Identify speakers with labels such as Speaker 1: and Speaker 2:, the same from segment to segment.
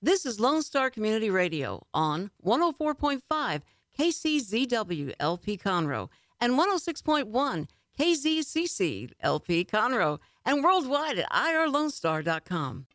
Speaker 1: This is Lone Star Community Radio on 104.5 KCZW LP Conroe and 106.1 KZCC LP Conroe and worldwide at irlonestar.com.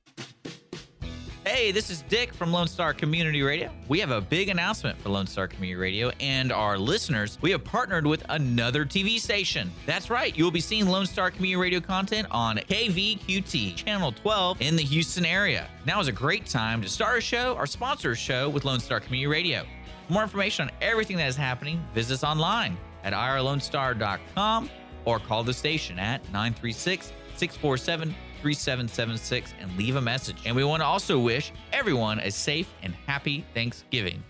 Speaker 2: Hey, this is Dick from Lone Star Community Radio. We have a big announcement for Lone Star Community Radio and our listeners. We have partnered with another TV station. That's right, you will be seeing Lone Star Community Radio content on KVQT, Channel 12 in the Houston area. Now is a great time to start a show or sponsor a show with Lone Star Community Radio. For more information on everything that is happening, visit us online at irlonestar.com or call the station at 936 647 3776 and leave a message. And we want to also wish everyone a safe and happy Thanksgiving.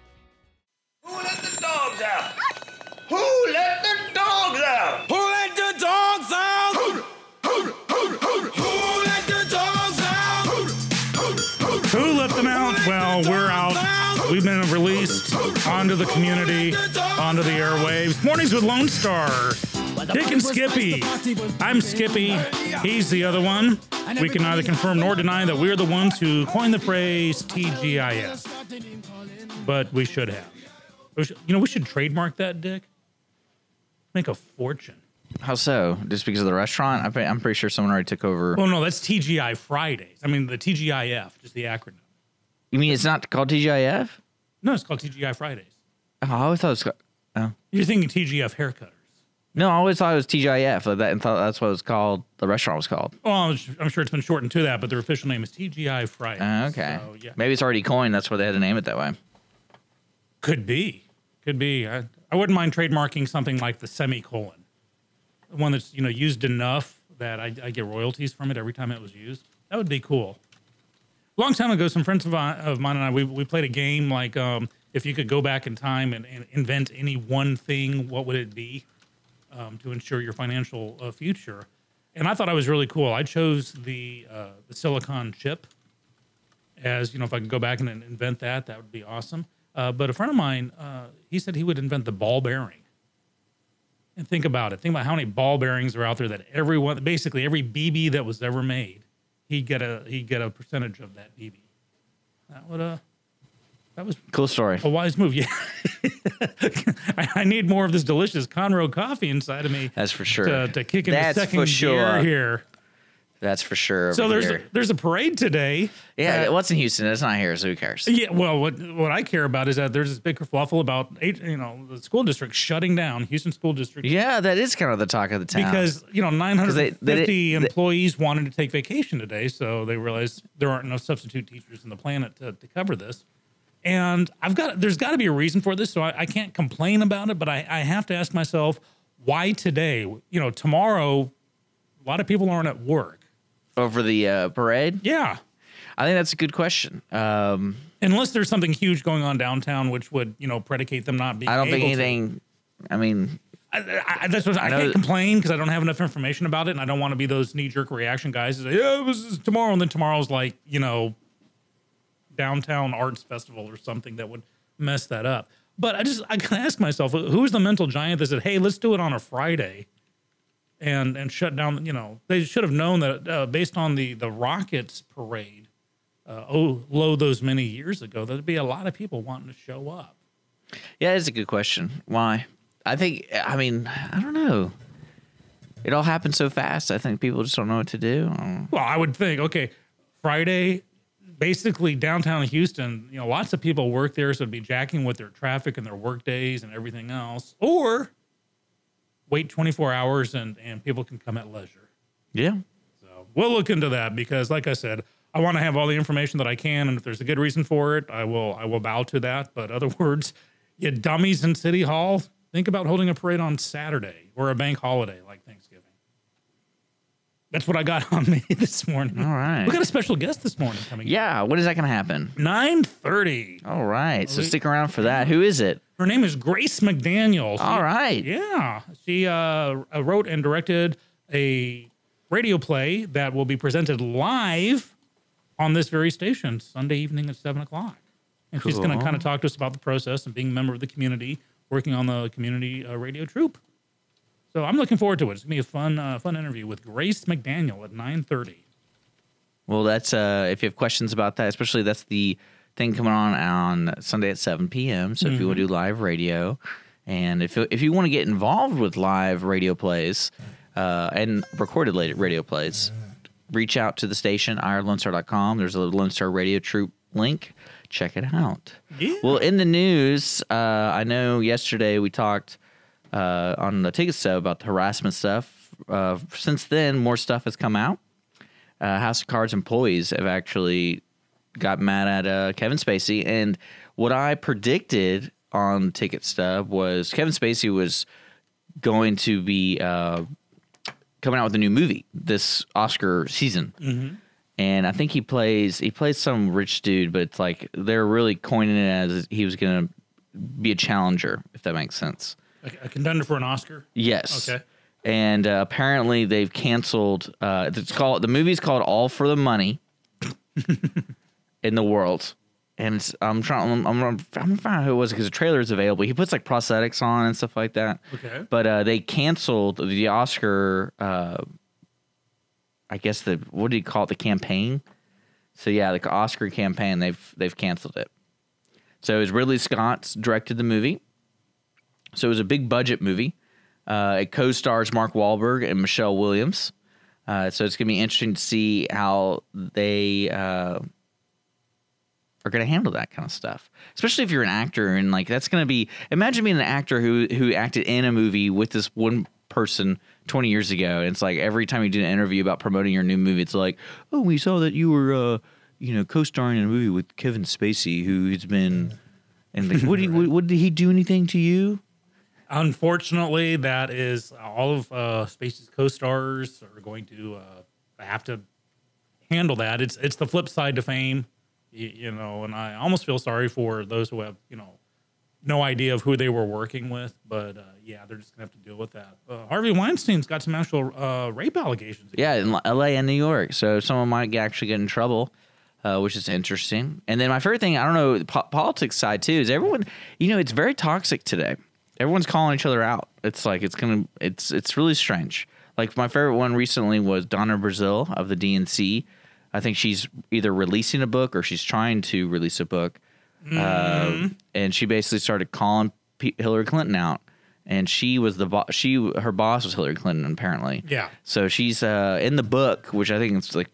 Speaker 3: Who let the dogs out? Who let the dogs out?
Speaker 4: Who let the dogs out? Who let the dogs out?
Speaker 5: Who let them out? Well, we're out. We've been released onto the community, onto the airwaves. Mornings with Lone Star. Dick and Skippy. I'm Skippy. He's the other one. We can neither confirm nor deny that we're the ones who coined the phrase TGIF. But we should have. We should- you know, we should trademark that, Dick. Make a fortune.
Speaker 2: How so? Just because of the restaurant? I'm pretty sure someone already took over.
Speaker 5: Oh, no, that's TGI Fridays. I mean, the TGIF, just the acronym.
Speaker 2: You mean it's not called TGIF?
Speaker 5: No, it's called TGI Fridays.
Speaker 2: Oh, I always thought it was. ca- Oh.
Speaker 5: You're thinking TGF haircutters.
Speaker 2: No, I always thought it was TGIF. Like that, and thought that's what it was called. The restaurant was called.
Speaker 5: Well, I'm su- I'm sure it's been shortened to that, but their official name is TGI Fridays.
Speaker 2: Uh, okay.
Speaker 5: So, yeah.
Speaker 2: Maybe it's already coined. That's why they had to name it that way.
Speaker 5: Could be. Could be. I, I wouldn't mind trademarking something like the semicolon. One that's, you know, used enough that I, I get royalties from it every time it was used. That would be cool. A long time ago, some friends of, I, of mine and I, we, we played a game like um, if you could go back in time and, and invent any one thing, what would it be um, to ensure your financial uh, future? And I thought I was really cool. I chose the uh, the silicon chip as you know, if I could go back and invent that, that would be awesome. Uh, but a friend of mine, uh, he said he would invent the ball bearing. And think about it. Think about how many ball bearings are out there that everyone, basically every BB that was ever made, he'd get a he'd get a percentage of that BB. That would uh, that was
Speaker 2: Cool story.
Speaker 5: a wise move. Yeah, I, I need more of this delicious Conroe coffee inside of me.
Speaker 2: That's for sure.
Speaker 5: To, to kick in
Speaker 2: That's
Speaker 5: second
Speaker 2: for
Speaker 5: gear
Speaker 2: sure.
Speaker 5: here.
Speaker 2: That's for sure.
Speaker 5: So there's a, there's a parade today.
Speaker 2: yeah. what's in Houston? It's not here, so who cares?
Speaker 5: Yeah, well, what what I care about is that there's this big kerfluffle about eight, you know, the school district shutting down Houston School District
Speaker 2: Yeah, that is kind of the talk of the town.
Speaker 5: because you know 950
Speaker 2: they- they-
Speaker 5: employees wanted to take vacation today, so they realized there aren't enough substitute teachers in the planet to, to cover this. And I've got there's got to be a reason for this, so I, I can't complain about it, but I, I have to ask myself why today. You know, tomorrow, a lot of people aren't at work.
Speaker 2: over the uh, parade,
Speaker 5: Yeah,
Speaker 2: I think that's a good question. Um,
Speaker 5: unless there's something huge going on downtown, which would you know predicate them not being.
Speaker 2: I don't think
Speaker 5: able to.
Speaker 2: anything. I mean,
Speaker 5: I, I, that's what I,
Speaker 2: know
Speaker 5: can't complain because I don't have enough information about it, and I don't want to be those knee jerk reaction guys. Say, yeah, it was tomorrow, and then tomorrow's like you know, downtown arts festival or something that would mess that up. But I just I can ask myself, who's the mental giant that said, hey, let's do it on a Friday, and and shut down? You know, they should have known that uh, based on the the Rockets parade, uh, oh, low those many years ago, there'd be a lot of people wanting to show up.
Speaker 2: yeah, it's a good question. Why? I think. I mean, I don't know. It all happened so fast. I think people just don't know what to do. I don't know.
Speaker 5: Well, I would think, okay, Friday, basically downtown Houston, you know, lots of people work there, so it'd be jacking with their traffic and their work days and everything else. Or wait 24 hours and, and people can come at leisure.
Speaker 2: Yeah.
Speaker 5: So we'll look into that because, like I said, I want to have all the information that I can, and if there's a good reason for it, I will I will bow to that. But other words, you dummies in City Hall, think about holding a parade on Saturday or a bank holiday like Thanksgiving. That's what I got on me this morning.
Speaker 2: All right.
Speaker 5: We got a special guest this morning coming.
Speaker 2: Yeah. When is that going to happen?
Speaker 5: Nine thirty.
Speaker 2: All right. So stick around for that. Who is it?
Speaker 5: Her name is Grace McDaniel. She-
Speaker 2: All right.
Speaker 5: Yeah, she uh, uh, wrote and directed a radio play that will be presented live on this very station Sunday evening at seven o'clock. And she's going to kind of talk to us about the process and being a member of the community, working on the community uh, radio troupe. So I'm looking forward to it. It's gonna be a fun, uh, fun interview with Grace McDaniel at nine thirty.
Speaker 2: Well, that's uh, if you have questions about that, especially that's the thing coming on on Sunday at 7 p.m. So if you want to do live radio, and if if you want to get involved with live radio plays uh, and recorded radio plays, reach out to the station irlonestar.com. There's a Lone Star Radio Troop link. Check it out.
Speaker 5: Yeah.
Speaker 2: Well, in the news, uh, I know yesterday we talked uh, on the ticket stub about the harassment stuff. Uh, since then, more stuff has come out. Uh, House of Cards employees have actually got mad at uh, Kevin Spacey, and what I predicted on ticket stub was Kevin Spacey was going to be uh, coming out with a new movie this Oscar season. And I think he plays he plays some rich dude, but it's like they're really coining it as he was going to be a challenger, if that makes sense.
Speaker 5: A, a contender for an Oscar.
Speaker 2: Yes.
Speaker 5: Okay.
Speaker 2: And uh, apparently they've canceled. Uh, it's called the movie's called All for the Money in the world. And it's, I'm trying. I'm, I'm, I'm trying to find out who it was because the trailer is available. He puts like prosthetics on and stuff like that.
Speaker 5: Okay.
Speaker 2: But uh, they canceled the Oscar. Uh, I guess the what do you call it? The campaign. So yeah, the Oscar campaign. They've they've canceled it. So it was Ridley Scott's directed the movie. So it was a big budget movie. Uh, it co-stars Mark Wahlberg and Michelle Williams. Uh, so it's gonna be interesting to see how they uh, are gonna handle that kind of stuff, especially if you're an actor and like that's gonna be. Imagine being an actor who who acted in a movie with this one person 20 years ago. And it's like every time you do an interview about promoting your new movie, it's like, oh, we saw that you were, uh, you know, co-starring in a movie with Kevin Spacey, who's been, and like, what, what, what did he do anything to you?
Speaker 5: Unfortunately, that is all of uh, Spacey's co-stars are going to uh, have to handle that. It's it's the flip side to fame, you, you know. And I almost feel sorry for those who have you know no idea of who they were working with. But uh, yeah, they're just gonna have to deal with that. Uh, Harvey Weinstein's got some actual uh, rape allegations.
Speaker 2: Yeah, in L.A. and New York. So someone might actually get in trouble, uh, which is interesting. And then my favorite thing, I don't know, the po- politics side too, is everyone, you know, it's very toxic today. Everyone's calling each other out. It's like it's gonna, it's it's really strange. Like my favorite one recently was Donna Brazile of the DNC. I think she's either releasing a book or she's trying to release a book. Um, and she basically started calling P- Hillary Clinton out. And she was the bo- she her boss was Hillary Clinton apparently.
Speaker 5: Yeah.
Speaker 2: So she's uh, in the book, which I think it's like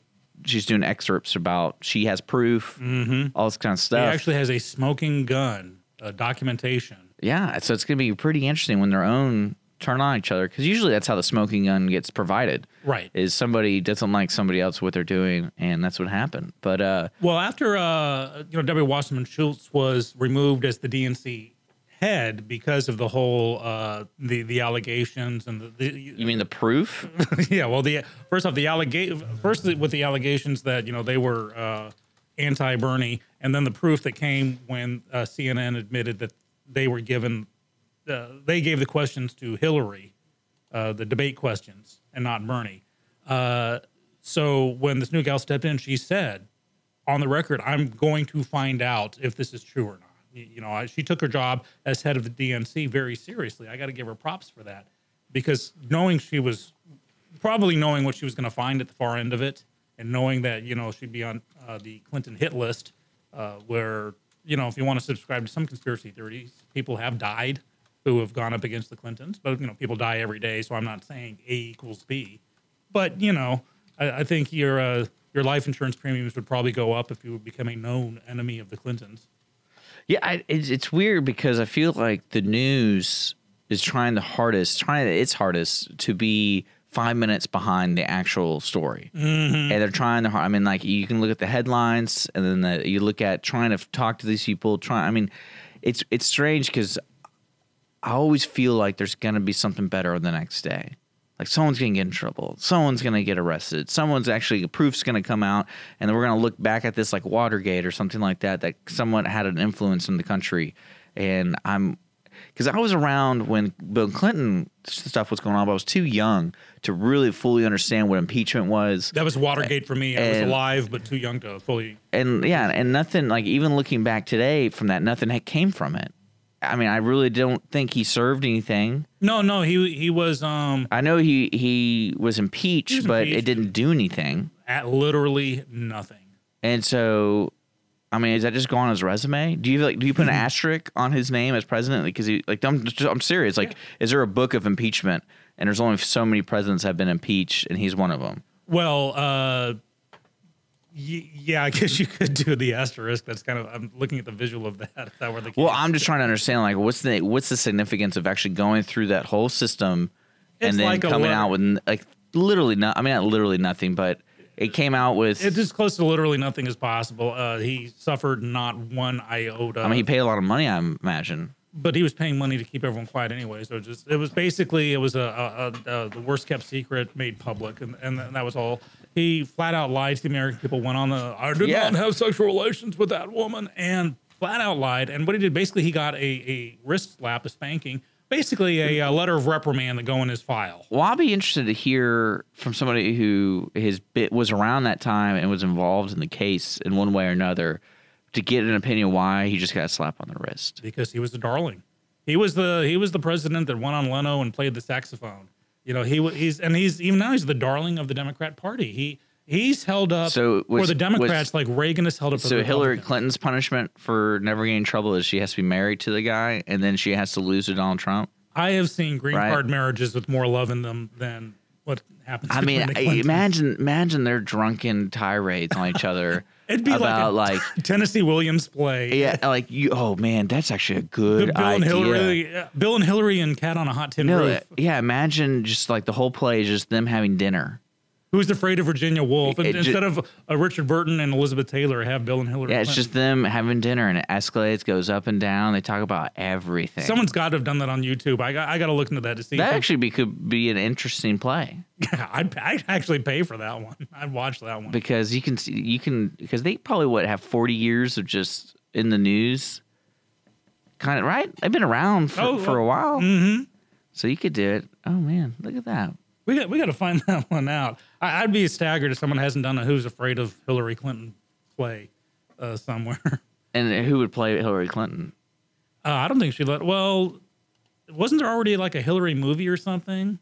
Speaker 2: she's doing excerpts about. She has proof, mm-hmm. all this kind of stuff.
Speaker 5: actually has a smoking gun uh, documentation.
Speaker 2: Yeah, so it's gonna be pretty interesting when their own turn on each other because usually that's how the smoking gun gets provided.
Speaker 5: Right.
Speaker 2: Is somebody doesn't like somebody else what they're doing, and that's what happened. But uh,
Speaker 5: Well, after uh, you know W. Wasserman Schultz was removed as the DNC head because of the whole uh, the the allegations and the, the
Speaker 2: you mean the proof?
Speaker 5: yeah. Well, the first off the allegation first with the allegations that you know they were uh, anti Bernie, and then the proof that came when uh, CNN admitted that they were given uh, they gave the questions to Hillary, uh, the debate questions, and not Bernie. Uh, so when this new gal stepped in, she said, on the record, I'm going to find out if this is true or not. You, know, I, she took her job as head of the DNC very seriously. I got to give her props for that because knowing she was probably knowing what she was going to find at the far end of it and knowing that, you know, she'd be on uh, the Clinton hit list uh, where, you know, if you want to subscribe to some conspiracy theories, people have died who have gone up against the Clintons. But, you know, people die every day. So I'm not saying A equals B. But, you know, I, I think your, uh, your life insurance premiums would probably go up if you would become a known enemy of the Clintons.
Speaker 2: Yeah, I, it's, it's weird because I feel like the news is trying the hardest, trying its hardest to be five minutes behind the actual story, mm-hmm. and they're trying hard. I mean, like you can look at the headlines, and then the, you look at trying to talk to these people. trying, I mean, it's it's strange because I always feel like there's gonna be something better the next day. Like someone's gonna get in trouble, someone's gonna get arrested, someone's actually proof's gonna come out, and then we're gonna look back at this like Watergate or something like that that someone had an influence in the country. And I'm because I was around when Bill Clinton stuff was going on, but I was too young to really fully understand what impeachment was.
Speaker 5: That was Watergate for me. I was alive, but too young to fully.
Speaker 2: And yeah, and nothing like even looking back today from that, nothing had came from it. I mean, I really don't think he served anything.
Speaker 5: No, no, he he was um
Speaker 2: I know he he was impeached,
Speaker 5: He was
Speaker 2: but it didn't do anything.
Speaker 5: at literally nothing.
Speaker 2: And so I mean, is that just go on his resume? Do you like do you put an asterisk on his name as president because he like I'm I'm serious. Like, is there a book of impeachment? And there's only so many presidents have been impeached, and he's one of them.
Speaker 5: Well, uh, y- yeah, I guess you could do the asterisk. That's kind of I'm looking at the visual of that. If that were the case.
Speaker 2: Well, I'm just trying to understand like what's the what's the significance of actually going through that whole system
Speaker 5: It's
Speaker 2: and then
Speaker 5: like
Speaker 2: coming out with like literally not. I mean, not literally nothing, but it came out with.
Speaker 5: it's as close to literally nothing as possible. Uh, he suffered not one iota.
Speaker 2: I mean, he paid a lot of money. I imagine.
Speaker 5: but he was paying money to keep everyone quiet anyway. So it just it was basically it was a, a, a, a the worst kept secret made public, and, and that was all. He flat out lied to the American people. Went on the I did
Speaker 2: Yeah.
Speaker 5: not have sexual relations with that woman, and flat out lied. And what he did basically, he got a, a wrist slap, a spanking, basically a, uh letter of reprimand to go in his file.
Speaker 2: Well, I'll be interested to hear from somebody who his bit was around that time and was involved in the case in one way or another to get an opinion why he just got a slap on the wrist.
Speaker 5: because he was the darling. He was the he was the president that went on Leno and played the saxophone. You know, he he's and he's even now he's the darling of the Democrat Party. He he's held up
Speaker 2: So
Speaker 5: for the Democrats
Speaker 2: was-
Speaker 5: like Reagan is held up for
Speaker 2: So Hillary. Clinton's punishment for never getting in trouble is she has to be married to the guy and then she has to lose to Donald Trump.
Speaker 5: I have seen green
Speaker 2: Right.
Speaker 5: card marriages with more love in them than what happens.
Speaker 2: I mean, imagine imagine their drunken tirades on each other
Speaker 5: It'd be
Speaker 2: about
Speaker 5: like,
Speaker 2: like,
Speaker 5: Tennessee Williams play.
Speaker 2: yeah, like you. Oh man, that's actually a good
Speaker 5: Bill and
Speaker 2: idea.
Speaker 5: Hillary, uh, Bill and Hillary and Cat on a Hot Tin
Speaker 2: No,
Speaker 5: Roof.
Speaker 2: yeah, imagine just like the whole play is just them having dinner.
Speaker 5: Who's afraid of Virginia Woolf? And
Speaker 2: It ju-
Speaker 5: instead of uh, Richard Burton and Elizabeth Taylor, have Bill and Hillary.
Speaker 2: Yeah, it's
Speaker 5: Clinton.
Speaker 2: just them having dinner and it escalates, goes up and down. They talk about everything.
Speaker 5: Someone's got to have done that on YouTube. I got I got to look into that to see.
Speaker 2: that
Speaker 5: if-
Speaker 2: actually be, could be an interesting play
Speaker 5: I'd, I'd actually pay for that one. I'd watch that one.
Speaker 2: because you can see you can because they probably would have forty years of just in the news, kind of right. They've been around for,
Speaker 5: Oh,
Speaker 2: for a while,
Speaker 5: hmm
Speaker 2: so you could do it. Oh man, look at that.
Speaker 5: We got we got to find that one out. I, I'd be staggered if someone hasn't done a Who's Afraid of Hillary Clinton play uh, somewhere.
Speaker 2: And who would play Hillary Clinton?
Speaker 5: Uh, I don't think she let. Well, wasn't there already like a Hillary movie or something?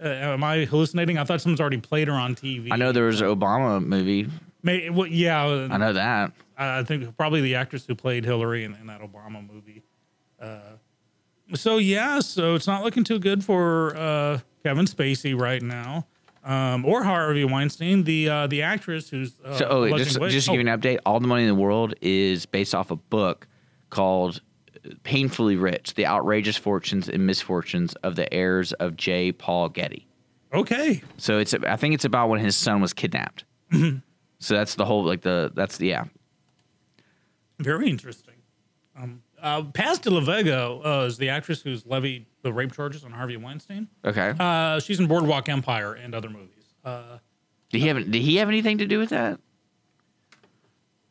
Speaker 5: Uh, am I hallucinating? I thought someone's already played her on TV.
Speaker 2: I know there was an Obama movie.
Speaker 5: May, well, yeah,
Speaker 2: I know that.
Speaker 5: I think probably the actress who played Hillary in, in that Obama movie. Uh, so yeah, so it's not looking too good for uh, Kevin Spacey right now, um, or Harvey Weinstein, the uh, the actress who's. Uh,
Speaker 2: So, oh, just, just to
Speaker 5: oh,
Speaker 2: give you an update, All the Money in the World is based off a book called Painfully Rich The Outrageous Fortunes and Misfortunes of the Heirs of J. Paul Getty.
Speaker 5: okay,
Speaker 2: So, it's I think it's about when his son was kidnapped. so, that's the whole, like, the, that's the, yeah.
Speaker 5: very interesting. Um, uh, Paz de la Vega uh, is the actress who's levied the rape charges on Harvey Weinstein.
Speaker 2: Okay.
Speaker 5: Uh, she's in Boardwalk Empire and other movies. Uh,
Speaker 2: did, he have, did he have anything to do with that?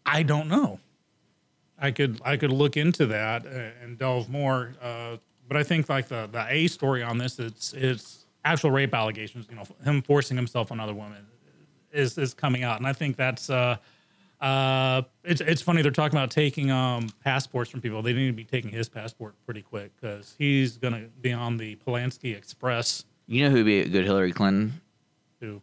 Speaker 5: I don't know. I could I could look into that and delve more, uh, but I think like the the A story on this it's it's actual rape allegations. You know, him forcing himself on other women is is coming out, and I think that's uh, uh, it's it's funny they're talking about taking um passports from people. They need to be taking his passport pretty quick because he's gonna be on the Polanski Express.
Speaker 2: You know who would be a good Hillary Clinton
Speaker 5: Who?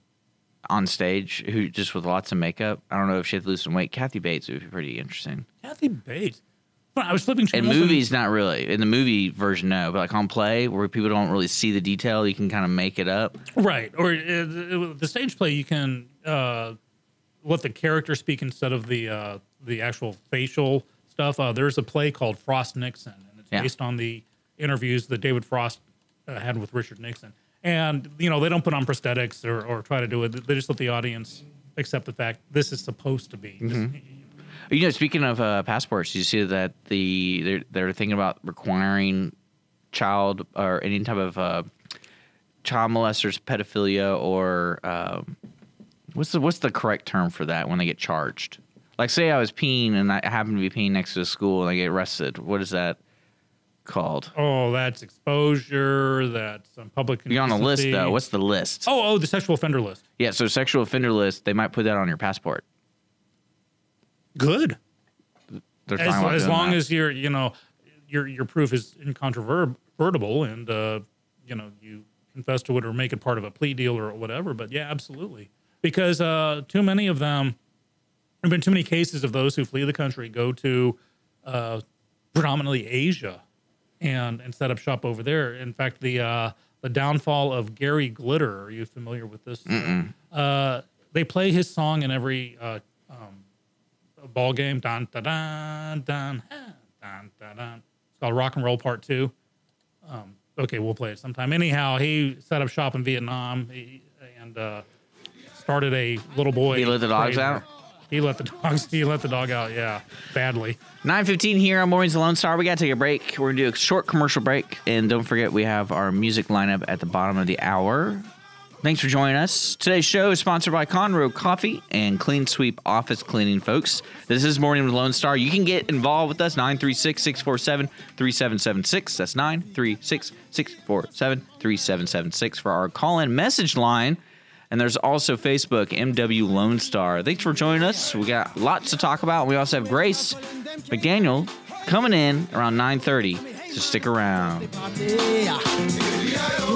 Speaker 2: on stage, who just with lots of makeup? I don't know if she had to lose some weight. Kathy Bates would be pretty interesting.
Speaker 5: Kathy Bates. I was flipping
Speaker 2: In
Speaker 5: and-
Speaker 2: movies, not really. In the movie version, no. But like on play, where people don't really see the detail, you can kind of make it up.
Speaker 5: Right. Or uh, the stage play, you can uh, let the character speak instead of the uh, the actual facial stuff. Uh, there's a play called Frost Nixon, and it's
Speaker 2: Yeah.
Speaker 5: based on the interviews that David Frost uh, had with Richard Nixon. And you know they don't put on prosthetics or, or try to do it. They just let the audience accept the fact this is supposed to be. This-
Speaker 2: You know, speaking of uh, passports, you see that the they're, they're thinking about requiring child or any type of uh, child molesters, pedophilia, or um, what's the what's the correct term for that when they get charged? Like, say I was peeing and I happen to be peeing next to a school and I get arrested. What is that called?
Speaker 5: Oh, that's exposure. That's um, public.
Speaker 2: You're on a list though. What's the list?
Speaker 5: Oh, oh, the sexual offender list.
Speaker 2: Yeah, so sexual offender list. They might put that on your passport.
Speaker 5: Good.
Speaker 2: They're
Speaker 5: as, as long
Speaker 2: that.
Speaker 5: as your you know your your proof is incontrovertible and uh, you know you confess to it or make it part of a plea deal or whatever. But yeah, absolutely, because uh, too many of them there have been too many cases of those who flee the country go to uh, predominantly Asia and and set up shop over there. In fact, the uh, the downfall of Gary Glitter. Are you familiar with this? Uh, they play his song in every uh, um, ball game. Dun dun dun dun dun dun dun. It's called Rock and Roll Part Two. Um, okay, we'll play it sometime. Anyhow, he set up shop in Vietnam he, and uh, started a little boy.
Speaker 2: He let the dogs out?
Speaker 5: He let the dogs. He let the dog out. Yeah, badly.
Speaker 2: 9.15 here on Mornings Lone Star. We got to take a break. We're going to do a short commercial break. And don't forget, we have our music lineup at the bottom of the hour. Thanks for joining us. Today's show is sponsored by Conroe Coffee and Clean Sweep Office Cleaning, folks. This is Morning with Lone Star. You can get involved with us, 936 647 3776. That's 936 647 3776 for our call in message line. And there's also Facebook, MW Lone Star. Thanks for joining us. We got lots to talk about. We also have Grace McDaniel coming in around 9:30. So stick around.
Speaker 4: You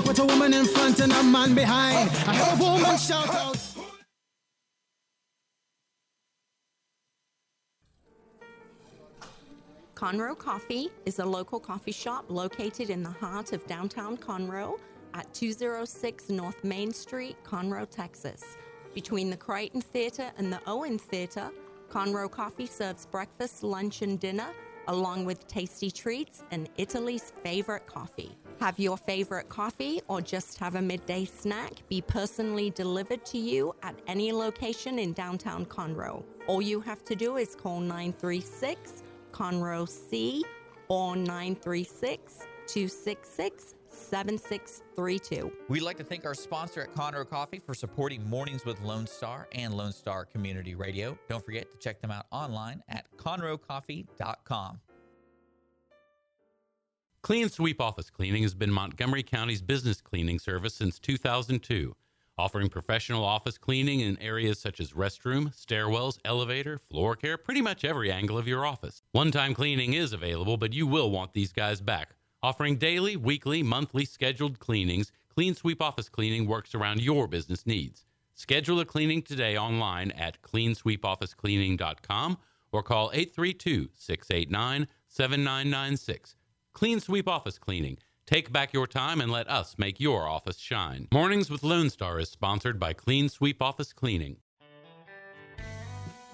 Speaker 4: put a woman in front and a man behind. I heard a woman shout out.
Speaker 6: Conroe Coffee is a local coffee shop located in the heart of downtown Conroe at 206 North Main Street, Conroe, Texas. Between the Crighton Theater and the Owen Theater, Conroe Coffee serves breakfast, lunch, and dinner, along with tasty treats and Italy's favorite coffee. Have your favorite coffee or just have a midday snack be personally delivered to you at any location in downtown Conroe. All you have to do is call 936 Conroe C or 936 266 7632.
Speaker 7: We'd like to thank our sponsor at Conroe Coffee for supporting Mornings with Lone Star and Lone Star Community Radio. Don't forget to check them out online at conroecoffee.com.
Speaker 8: Clean Sweep Office Cleaning has been Montgomery County's business cleaning service since 2002, offering professional office cleaning in areas such as restroom, stairwells, elevator, floor care, pretty much every angle of your office. One time cleaning is available, but you will want these guys back. Offering daily, weekly, monthly scheduled cleanings, Clean Sweep Office Cleaning works around your business needs. Schedule a cleaning today online at cleansweepofficecleaning.com or call 832 689 7996. Clean Sweep Office Cleaning. Take back your time and let us make your office shine. Mornings with Lone Star is sponsored by Clean Sweep Office Cleaning.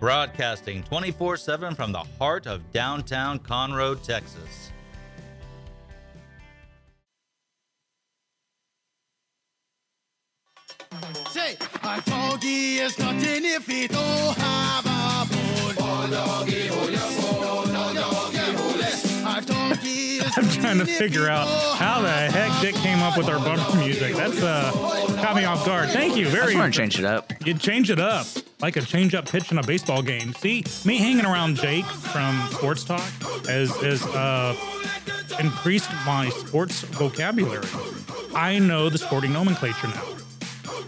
Speaker 9: broadcasting 24 7 from the heart of downtown Conroe, Texas.
Speaker 4: Say, a doggy is nothing if he don't have a bone. Oh, doggy, hold your bone.
Speaker 5: I'm trying to figure out how the heck Dick came up with our bumper music. That's uh caught me off guard. Thank you
Speaker 2: I
Speaker 5: very
Speaker 2: just want to change it up.
Speaker 5: You change it up like a change up pitch in a baseball game. See, me hanging around Jake from Sports Talk has, has uh, increased my sports vocabulary. I know the sporting nomenclature now.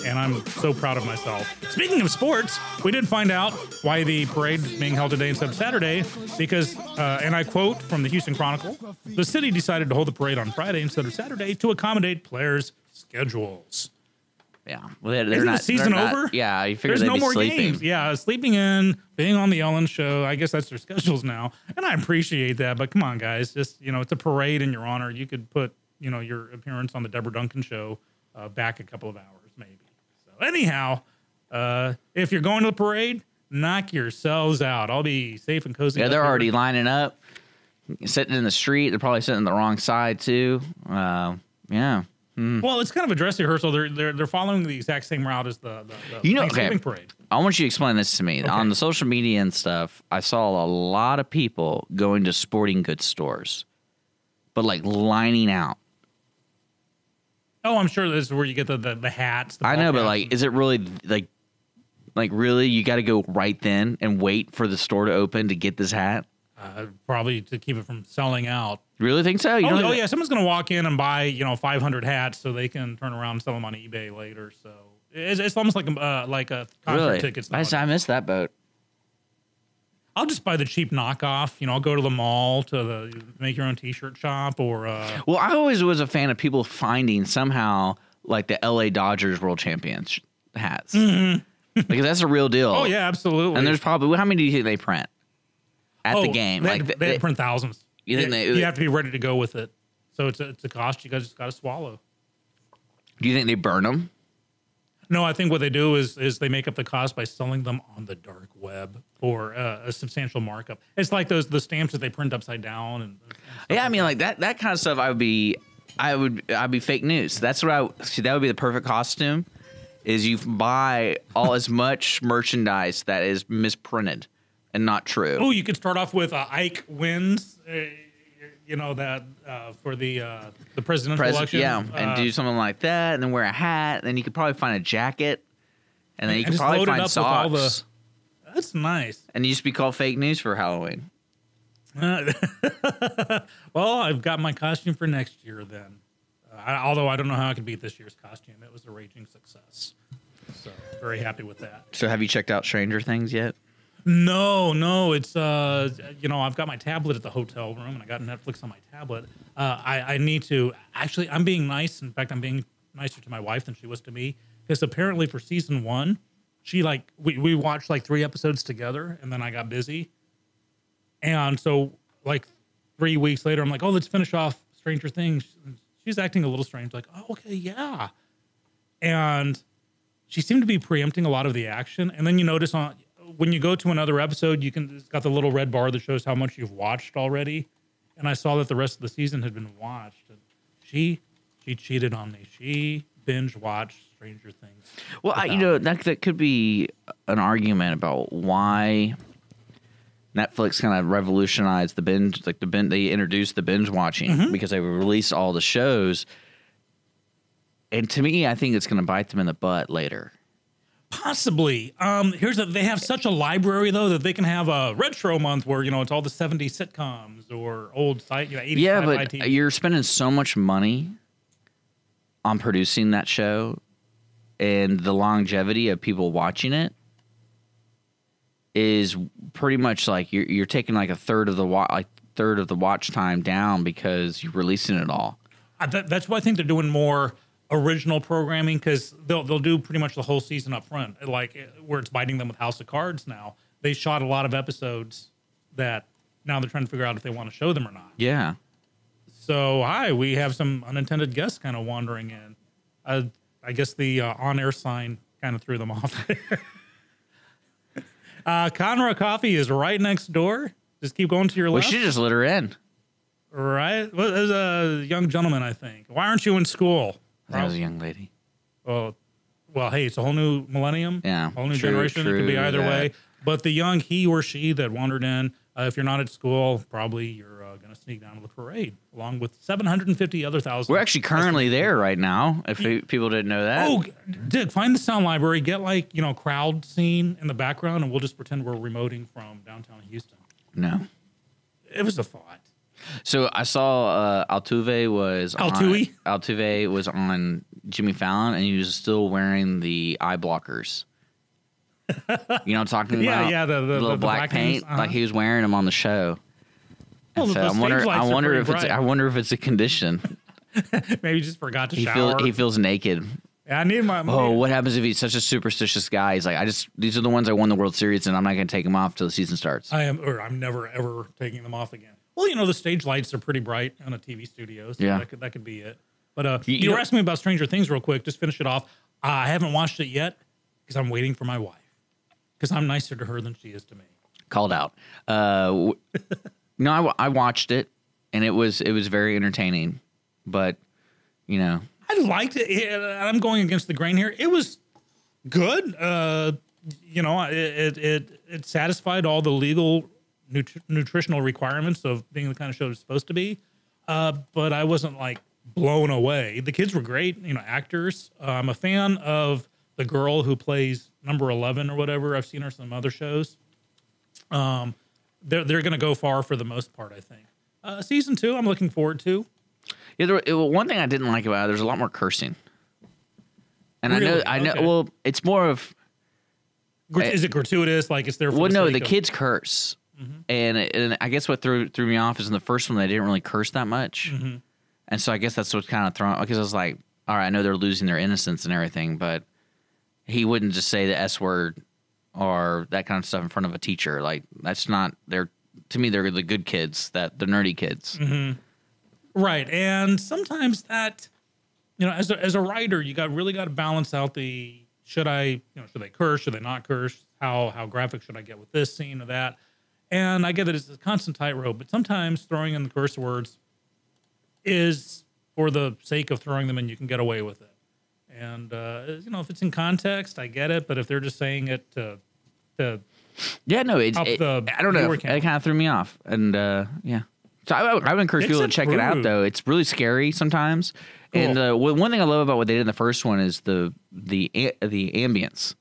Speaker 5: And I'm so proud of myself. Speaking of sports, we did find out why the parade is being held today instead of Saturday because, uh, and I quote from the Houston Chronicle, the city decided to hold the parade on Friday instead of Saturday to accommodate players' schedules.
Speaker 2: Yeah. Well, they're, they're
Speaker 5: Isn't
Speaker 2: not,
Speaker 5: the season
Speaker 2: they're not-
Speaker 5: over?
Speaker 2: Yeah. You figure
Speaker 5: There's no more
Speaker 2: sleeping.
Speaker 5: games. Yeah, sleeping in, being on the Ellen show. I guess that's their schedules now, and I appreciate that. But come on, guys, just you know, it's a parade in your honor. You could put you know your appearance on the Deborah Duncan show uh, back a couple of hours, anyhow, uh, if you're going to the parade, knock yourselves out. I'll be safe and cozy.
Speaker 2: Yeah, they're already lining up, sitting in the street. They're probably sitting on the wrong side too. Uh, yeah.
Speaker 5: Well, it's kind of a dress rehearsal. They're they're, they're following the exact same route as the, the, the
Speaker 2: You know- okay.
Speaker 5: Parade.
Speaker 2: I want you to explain this to me. On the social media and stuff, I saw a lot of people going to sporting goods stores, but like lining out.
Speaker 5: Oh, I'm sure this is where you get the the, the hats. The
Speaker 2: I know, but like, is it really like, like really? You got to go right then and wait for the store to open to get this hat.
Speaker 5: Uh, probably to keep it from selling out.
Speaker 2: You really think so? You
Speaker 5: Oh, oh yeah, someone's gonna walk in and buy you know 500 hats so they can turn around and sell them on eBay later. So it's, it's almost like a uh, like a concert
Speaker 2: Really?
Speaker 5: tickets.
Speaker 2: I, I missed that boat.
Speaker 5: I'll just buy the cheap knockoff. You know, I'll go to the mall to the make your own T-shirt shop or uh,
Speaker 2: Well, I always was a fan of people finding somehow like the LA Dodgers World Champions hats. because that's a real deal.
Speaker 5: oh yeah, absolutely.
Speaker 2: And there's probably how many do you think they print at
Speaker 5: oh,
Speaker 2: the game?
Speaker 5: They,
Speaker 2: like
Speaker 5: they
Speaker 2: they-
Speaker 5: print thousands.
Speaker 2: You think
Speaker 5: you,
Speaker 2: they-
Speaker 5: you have to be ready to go with it. So it's a, it's a cost you guys just got to swallow.
Speaker 2: do you think they burn them?
Speaker 5: No, I think what they do is is they make up the cost by selling them on the dark web for uh, a substantial markup. It's like those the stamps that they print upside down and
Speaker 2: Yeah, I mean, like that that kind of stuff. I would be, I would, I'd be fake news. That's what I see. That would be the perfect costume. Is you buy all as much merchandise that is misprinted and not true.
Speaker 5: Oh, you could start off with uh, Ike wins. Uh, you know that uh, for the uh, the presidential
Speaker 2: Pres-
Speaker 5: election.
Speaker 2: yeah, and
Speaker 5: uh,
Speaker 2: do something like that, and then wear a hat. And then you could probably find a jacket, and then you could probably find
Speaker 5: all the-
Speaker 2: socks.
Speaker 5: That's nice.
Speaker 2: And you just be called fake news for Halloween.
Speaker 5: Uh, well, I've got my costume for next year then. Uh, I, although I don't know how I could beat this year's costume. It was a raging success. So very happy with that.
Speaker 2: So have you checked out Stranger Things yet?
Speaker 5: No, no, it's uh, you know, I've got my tablet at the hotel room, and I got Netflix on my tablet. Uh, I, I need to actually. I'm being nice. In fact, I'm being nicer to my wife than she was to me because apparently for season one, she like we we watched like three episodes together, and then I got busy, and so like three weeks later, I'm like, oh, let's finish off Stranger Things. She's acting a little strange, like, oh, okay, yeah, and she seemed to be preempting a lot of the action. And then you notice on when you go to another episode, you can it's got the little red bar that shows how much you've watched already. And I saw that the rest of the season had been watched. And she she cheated on me. She binge watched Stranger Things.
Speaker 2: Well, I, you know that that could be an argument about why Netflix kind of revolutionized the binge, like the binge. They introduced the binge watching
Speaker 5: Mm-hmm.
Speaker 2: because they released all the shows. And to me, I think it's going to bite them in the butt later.
Speaker 5: Possibly. Um, here's a, they have such a library though that they can have a retro month where you know it's all the '70s sitcoms or old site, you know, 80s
Speaker 2: yeah, but
Speaker 5: TV.
Speaker 2: you're spending so much money on producing that show, and the longevity of people watching it is pretty much like you're you're taking like a third of the wa- like third of the watch time down because you're releasing it all.
Speaker 5: Uh, that, that's why I think they're doing more original programming because they'll they'll do pretty much the whole season up front, like where it's biting them with House of Cards. Now they shot a lot of episodes that now they're trying to figure out if they want to show them or not.
Speaker 2: Yeah.
Speaker 5: So hi, we have some unintended guests kind of wandering in. Uh, I guess the uh, on-air sign kind of threw them off. there. uh, Conroe Coffee is right next door. Just keep going to your
Speaker 2: We
Speaker 5: left.
Speaker 2: should just let her in.
Speaker 5: Right? Well, there's a young gentleman, I think. Why aren't you in school?
Speaker 2: That was a young lady.
Speaker 5: Well, well, hey, it's a whole new millennium.
Speaker 2: Yeah,
Speaker 5: whole new
Speaker 2: true,
Speaker 5: generation. it could be
Speaker 2: true
Speaker 5: either way. But the young he or she that wandered in, uh, if you're not at school, probably you're uh, going to sneak down to the parade along with 750 other thousand.
Speaker 2: We're actually currently there right now. If pe- people didn't know that.
Speaker 5: Oh, Dick, find the sound library. Get like you know crowd scene in the background, and we'll just pretend we're remoting from downtown Houston.
Speaker 2: no.
Speaker 5: It was a thought.
Speaker 2: So I saw uh, Altuve was
Speaker 5: Altuve?
Speaker 2: on, Altuve was on Jimmy Fallon, and he was still wearing the eye blockers. you know what I'm talking
Speaker 5: Yeah,
Speaker 2: about?
Speaker 5: yeah, the- the-
Speaker 2: little
Speaker 5: the
Speaker 2: black,
Speaker 5: black
Speaker 2: paint,
Speaker 5: uh-huh.
Speaker 2: like he was wearing them on the show.
Speaker 5: Well,
Speaker 2: so
Speaker 5: the
Speaker 2: I wonder, I wonder if
Speaker 5: pretty
Speaker 2: it's. I wonder if it's a condition.
Speaker 5: Maybe he just forgot to
Speaker 2: He
Speaker 5: shower.
Speaker 2: feels, he feels naked.
Speaker 5: yeah, I need my.
Speaker 2: Oh, what happens if he's such a superstitious guy? He's like, I just these are the ones I won the World Series, and I'm not going to take them off till the season starts.
Speaker 5: I am, or I'm never ever taking them off again. Well, you know, the stage lights are pretty bright on a TV studio, so
Speaker 2: Yeah.
Speaker 5: that could that could be it. But uh,
Speaker 2: You-
Speaker 5: you, were asking me about Stranger Things real quick. Just finish it off. Uh, I haven't watched it yet because I'm waiting for my wife because I'm nicer to her than she is to me.
Speaker 2: called out. Uh, w- no, I, w- I watched it, and it was it was very entertaining. But you know,
Speaker 5: I liked it. and I'm going against the grain here. It was good. Uh, you know, it it it, it satisfied all the legal nutri- nutritional requirements of being the kind of show it's supposed to be. Uh, but I wasn't like blown away. The kids were great. You know, actors. Uh, I'm a fan of the girl who plays number eleven or whatever. I've seen her some other shows. Um, they're they're going to go far for the most part. I think. Uh, season two, I'm looking forward to.
Speaker 2: Yeah, there, it, one thing I didn't like about it, there's a lot more cursing. And
Speaker 5: Really?
Speaker 2: I know, I know.
Speaker 5: Okay.
Speaker 2: Well, it's more of
Speaker 5: Is it gratuitous? Like it's there for
Speaker 2: well,
Speaker 5: the
Speaker 2: no, the
Speaker 5: of-
Speaker 2: kids curse, and and I guess what threw threw me off is in the first one they didn't really curse that much,
Speaker 5: Mm-hmm.
Speaker 2: and so I guess that's what's kind of thrown because I was like, all right, I know they're losing their innocence and everything, but he wouldn't just say the s word or that kind of stuff in front of a teacher. Like that's not they're to me they're the good kids that the nerdy kids.
Speaker 5: Mm-hmm. Right. And sometimes that, you know, as a, as a writer, you got really got to balance out the should I, you know, should they curse, should they not curse? How how graphic should I get with this scene or that? And I get that it's a constant tightrope, but sometimes throwing in the curse words is for the sake of throwing them in, you can get away with it. And uh, you know, if it's in context, I get it. But if they're just saying it to, to
Speaker 2: Yeah, no, it's it,
Speaker 5: the
Speaker 2: I don't know. It kind of threw me off, and uh, yeah. So I, I would encourage
Speaker 5: It's
Speaker 2: people to check it out, though. It's really scary sometimes. And uh, one one thing I love about what they did in the first one is the the the ambience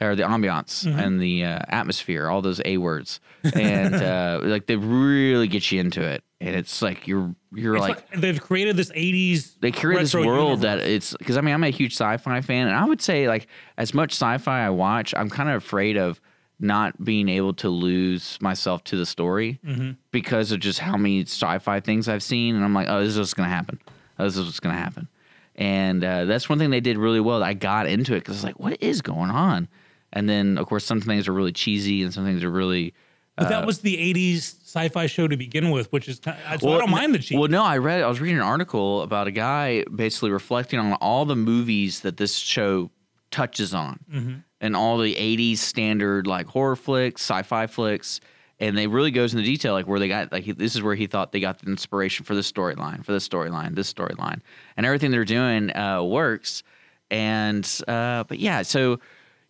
Speaker 2: or the ambiance
Speaker 5: Mm-hmm.
Speaker 2: and the uh, atmosphere, all those a words, and uh, like they really get you into it. And it's like you're you're
Speaker 5: it's
Speaker 2: like
Speaker 5: like, they've created this '80s.
Speaker 2: they created this world
Speaker 5: universe.
Speaker 2: that it's because I mean I'm a huge sci-fi fan, and I would say like as much sci-fi I watch, I'm kind of afraid of not being able to lose myself to the story
Speaker 5: Mm-hmm.
Speaker 2: because of just how many sci-fi things I've seen, and I'm like, oh, this is what's gonna happen. Oh, this is what's gonna happen, and uh, that's one thing they did really well. I got into it because I was like, what is going on? And then of course some things are really cheesy, and some things are really
Speaker 5: But that was the '80s sci-fi show to begin with, which is kind of, so I don't mind the cheese.
Speaker 2: Well, no, I read. I was reading an article about a guy basically reflecting on all the movies that this show touches on,
Speaker 5: Mm-hmm.
Speaker 2: and all the '80s standard like horror flicks, sci-fi flicks, and they really goes into detail like where they got like he- this is where he thought they got the inspiration for this storyline, for this storyline, this storyline, and everything they're doing uh, works. And uh, but yeah, so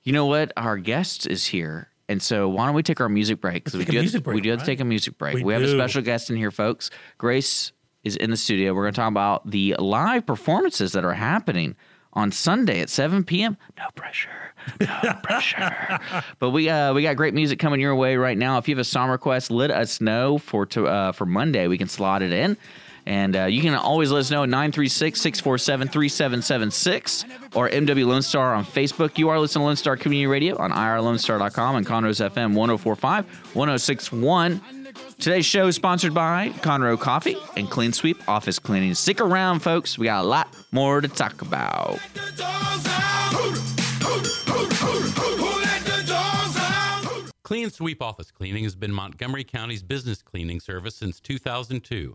Speaker 2: you know what? Our guest is here. And so, why don't we take our music break? Because we do, have, we do have to take a music break.
Speaker 5: We
Speaker 2: We, have a special guest in here, folks. Grace is in the studio. We're going to talk about the live performances that are happening on Sunday at 7 p.m. No pressure, no pressure. But we uh, we got great music coming your way right now. If you have a song request, let us know for to, uh, for Monday. We can slot it in. And uh, you can always let us know at 936 647 3776 or MW Lone Star on Facebook. You are listening to Lone Star Community Radio on IRLoneStar.com and Conroe's FM 1045, 1061. Today's show is sponsored by Conroe Coffee and Clean Sweep Office Cleaning. Stick around, folks. We got a lot more to talk about.
Speaker 8: Clean Sweep Office Cleaning has been Montgomery County's business cleaning service since 2002,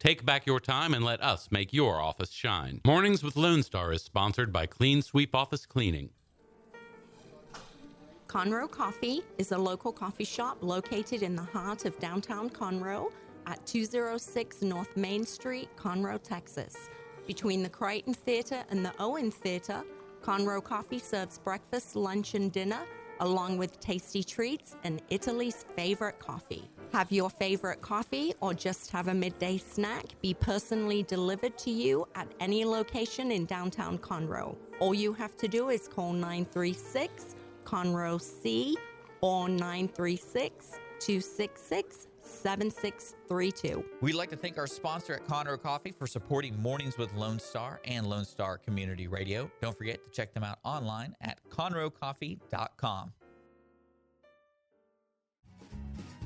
Speaker 8: Take back your time and let us make your office shine. Mornings with Lone Star is sponsored by Clean Sweep Office Cleaning.
Speaker 6: Conroe Coffee is a local coffee shop located in the heart of downtown Conroe at 206 North Main Street, Conroe, Texas. Between the Crighton Theater and the Owen Theater, Conroe Coffee serves breakfast, lunch, and dinner, along with tasty treats and Italy's favorite coffee. Have your favorite coffee or just have a midday snack be personally delivered to you at any location in downtown Conroe. All you have to do is call 936 Conroe C or 936 266 7632.
Speaker 7: We'd like to thank our sponsor at Conroe Coffee for supporting Mornings with Lone Star and Lone Star Community Radio. Don't forget to check them out online at conroecoffee.com.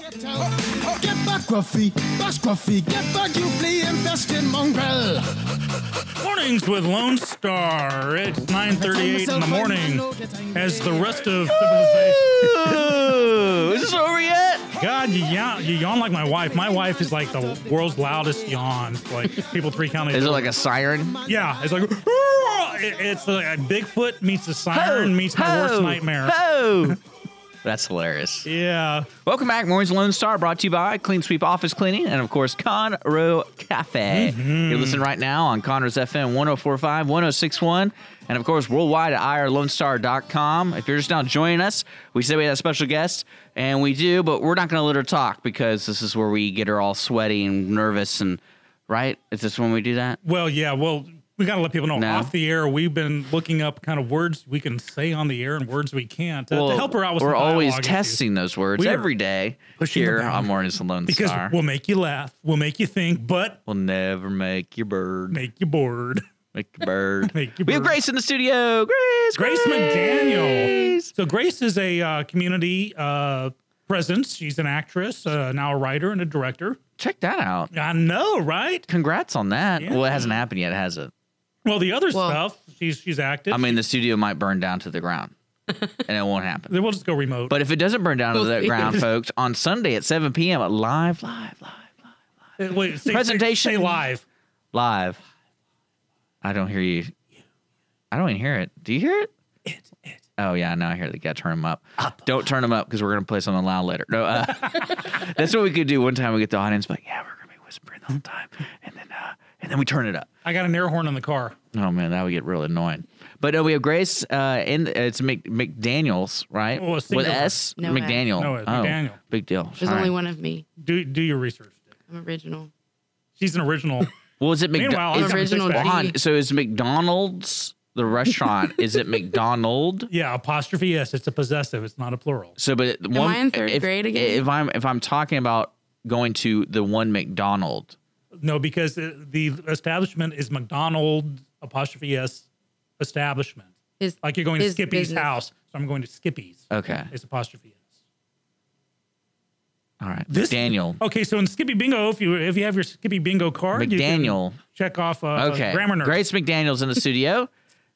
Speaker 4: Get back, Gruffy. Bash, Gruffy. Get back, you flea infested mongrel.
Speaker 5: Mornings with Lone Star. It's 9:38 in the morning as the rest of civilization.
Speaker 2: Is this over yet?
Speaker 5: God, you yawn, you yawn like my wife. My wife is like the world's loudest yawn. Like people three counties.
Speaker 2: Is it like a siren?
Speaker 5: Yeah, it's like it- it's like Bigfoot meets a siren meets my worst nightmare.
Speaker 2: Ho! That's hilarious.
Speaker 5: Yeah.
Speaker 2: Welcome back, Mornings Lone Star, brought to you by Clean Sweep Office Cleaning and, of course, Conroe Cafe.
Speaker 5: Mm-hmm.
Speaker 2: You're listening right now on Conroe's FM 1045, 1061, and, of course, worldwide at irlonestar.com. If you're just now joining us, we said we had a special guest, and we do, but we're not going to let her talk because this is where we get her all sweaty and nervous and, right? Is this when we do that?
Speaker 5: Well, yeah. Well, we got to let people know
Speaker 2: No.
Speaker 5: off the air. We've been looking up kind of words we can say on the air and words we can't to, to help her out with.
Speaker 2: We're always
Speaker 5: dialogue issues.
Speaker 2: testing those words
Speaker 5: We
Speaker 2: every day here on. Mornings Lone
Speaker 5: because
Speaker 2: Star.
Speaker 5: we'll make you laugh, we'll make you think, but
Speaker 2: We'll never make your bird.
Speaker 5: make you bored.
Speaker 2: Make your bird.
Speaker 5: Make your
Speaker 2: we have. Grace in the studio. Grace.
Speaker 5: Grace McDaniel. So Grace is a uh, community uh, presence. She's an actress, uh, now a writer and a director.
Speaker 2: Check that out.
Speaker 5: I know, right?
Speaker 2: Congrats on that.
Speaker 5: Yeah.
Speaker 2: Well, it hasn't happened yet, has it?
Speaker 5: Well, the other
Speaker 1: Well-
Speaker 5: stuff, she's she's active.
Speaker 2: I mean, the studio might burn down to the ground, and it won't happen.
Speaker 5: then we'll just go remote.
Speaker 2: But if it doesn't burn down to the ground, folks, on Sunday at 7 p.m. at live, live, live,
Speaker 5: Uh, wait, say- say-
Speaker 2: Presentation.
Speaker 5: say live.
Speaker 2: live. I don't hear you. I don't even hear it. Do you hear it?
Speaker 5: It, it.
Speaker 2: Oh yeah, now I hear the guy. Turn them up. Don't turn them up because we're gonna play something loud later. No, uh, that's what we could do. One time we get the audience, like, yeah, we're gonna be whispering the whole time, and then uh, and then we turn it up.
Speaker 5: I got an air horn in the car.
Speaker 2: Oh man, that would get real annoying. But uh, we have Grace uh, in it's Mc, McDaniel's, right?
Speaker 5: Oh, a
Speaker 2: With
Speaker 5: singular.
Speaker 2: S,
Speaker 1: No
Speaker 2: McDaniel.
Speaker 5: No S,
Speaker 2: oh,
Speaker 5: McDaniel.
Speaker 2: Big deal.
Speaker 1: There's
Speaker 2: All
Speaker 1: only
Speaker 2: right.
Speaker 1: one of me.
Speaker 5: Do do your research.
Speaker 1: I'm original.
Speaker 5: She's an original.
Speaker 2: Well, is it
Speaker 5: Meanwhile,
Speaker 2: McDonald's?
Speaker 5: I'm
Speaker 1: Original
Speaker 5: six pack.
Speaker 2: Hold on. So is McDonald's the restaurant? is it McDonald?
Speaker 5: Yeah, apostrophe S. It's a possessive. It's not a plural.
Speaker 2: So, but Am one,
Speaker 1: I in third
Speaker 2: if,
Speaker 1: grade again?
Speaker 2: If I'm if I'm talking about going to the one McDonald,
Speaker 5: No, because the, the establishment is McDonald apostrophe S establishment.
Speaker 1: His,
Speaker 5: Like you're going to Skippy's
Speaker 1: business.
Speaker 5: house, so I'm going to Skippy's.
Speaker 2: okay,
Speaker 5: It's apostrophe S.
Speaker 2: all right,
Speaker 5: This-
Speaker 2: McDaniel,
Speaker 5: Okay, so in Skippy Bingo, if you if you have your Skippy Bingo card, you can
Speaker 2: McDaniel.
Speaker 5: check off uh,
Speaker 2: Okay,
Speaker 5: grammar nerd.
Speaker 2: Grace McDaniel's in the studio,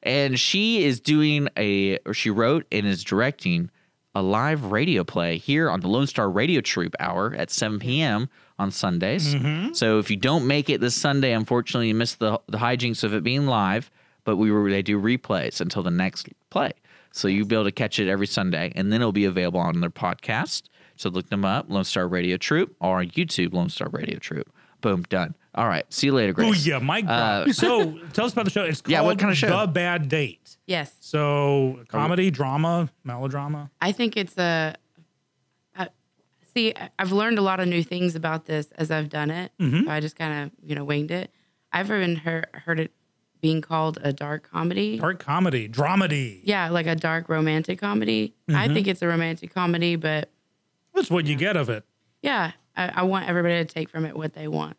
Speaker 2: and she is doing a or she wrote and is directing a live radio play here on the Lone Star Radio Troupe Hour at 7 p.m. on Sundays.
Speaker 5: Mm-hmm.
Speaker 2: So if you don't make it this Sunday, unfortunately, you missed the the hijinks of it being live. But we were they do replays until the next play, so you'll be able to catch it every Sunday, and then it'll be available on their podcast. So look them up, Lone Star Radio Troupe, or YouTube, Lone Star Radio Troupe. Boom, done. All right, see you later, Grace.
Speaker 5: Oh yeah, Mike.
Speaker 2: Uh,
Speaker 5: so tell us about the show. It's called
Speaker 2: Yeah, what kind of show?
Speaker 5: The Bad Date.
Speaker 1: Yes.
Speaker 5: So comedy, drama, melodrama.
Speaker 1: I think it's a. See, I've learned a lot of new things about this as I've done it.
Speaker 5: Mm-hmm.
Speaker 1: So I just kind of, you know, winged it. I've even heard heard it being called a dark comedy.
Speaker 5: Dark comedy, dramedy.
Speaker 1: Yeah, like a dark romantic comedy.
Speaker 5: Mm-hmm.
Speaker 1: I think it's a romantic comedy, but
Speaker 5: That's what you get of it.
Speaker 1: yeah, I, I want everybody to take from it what they want.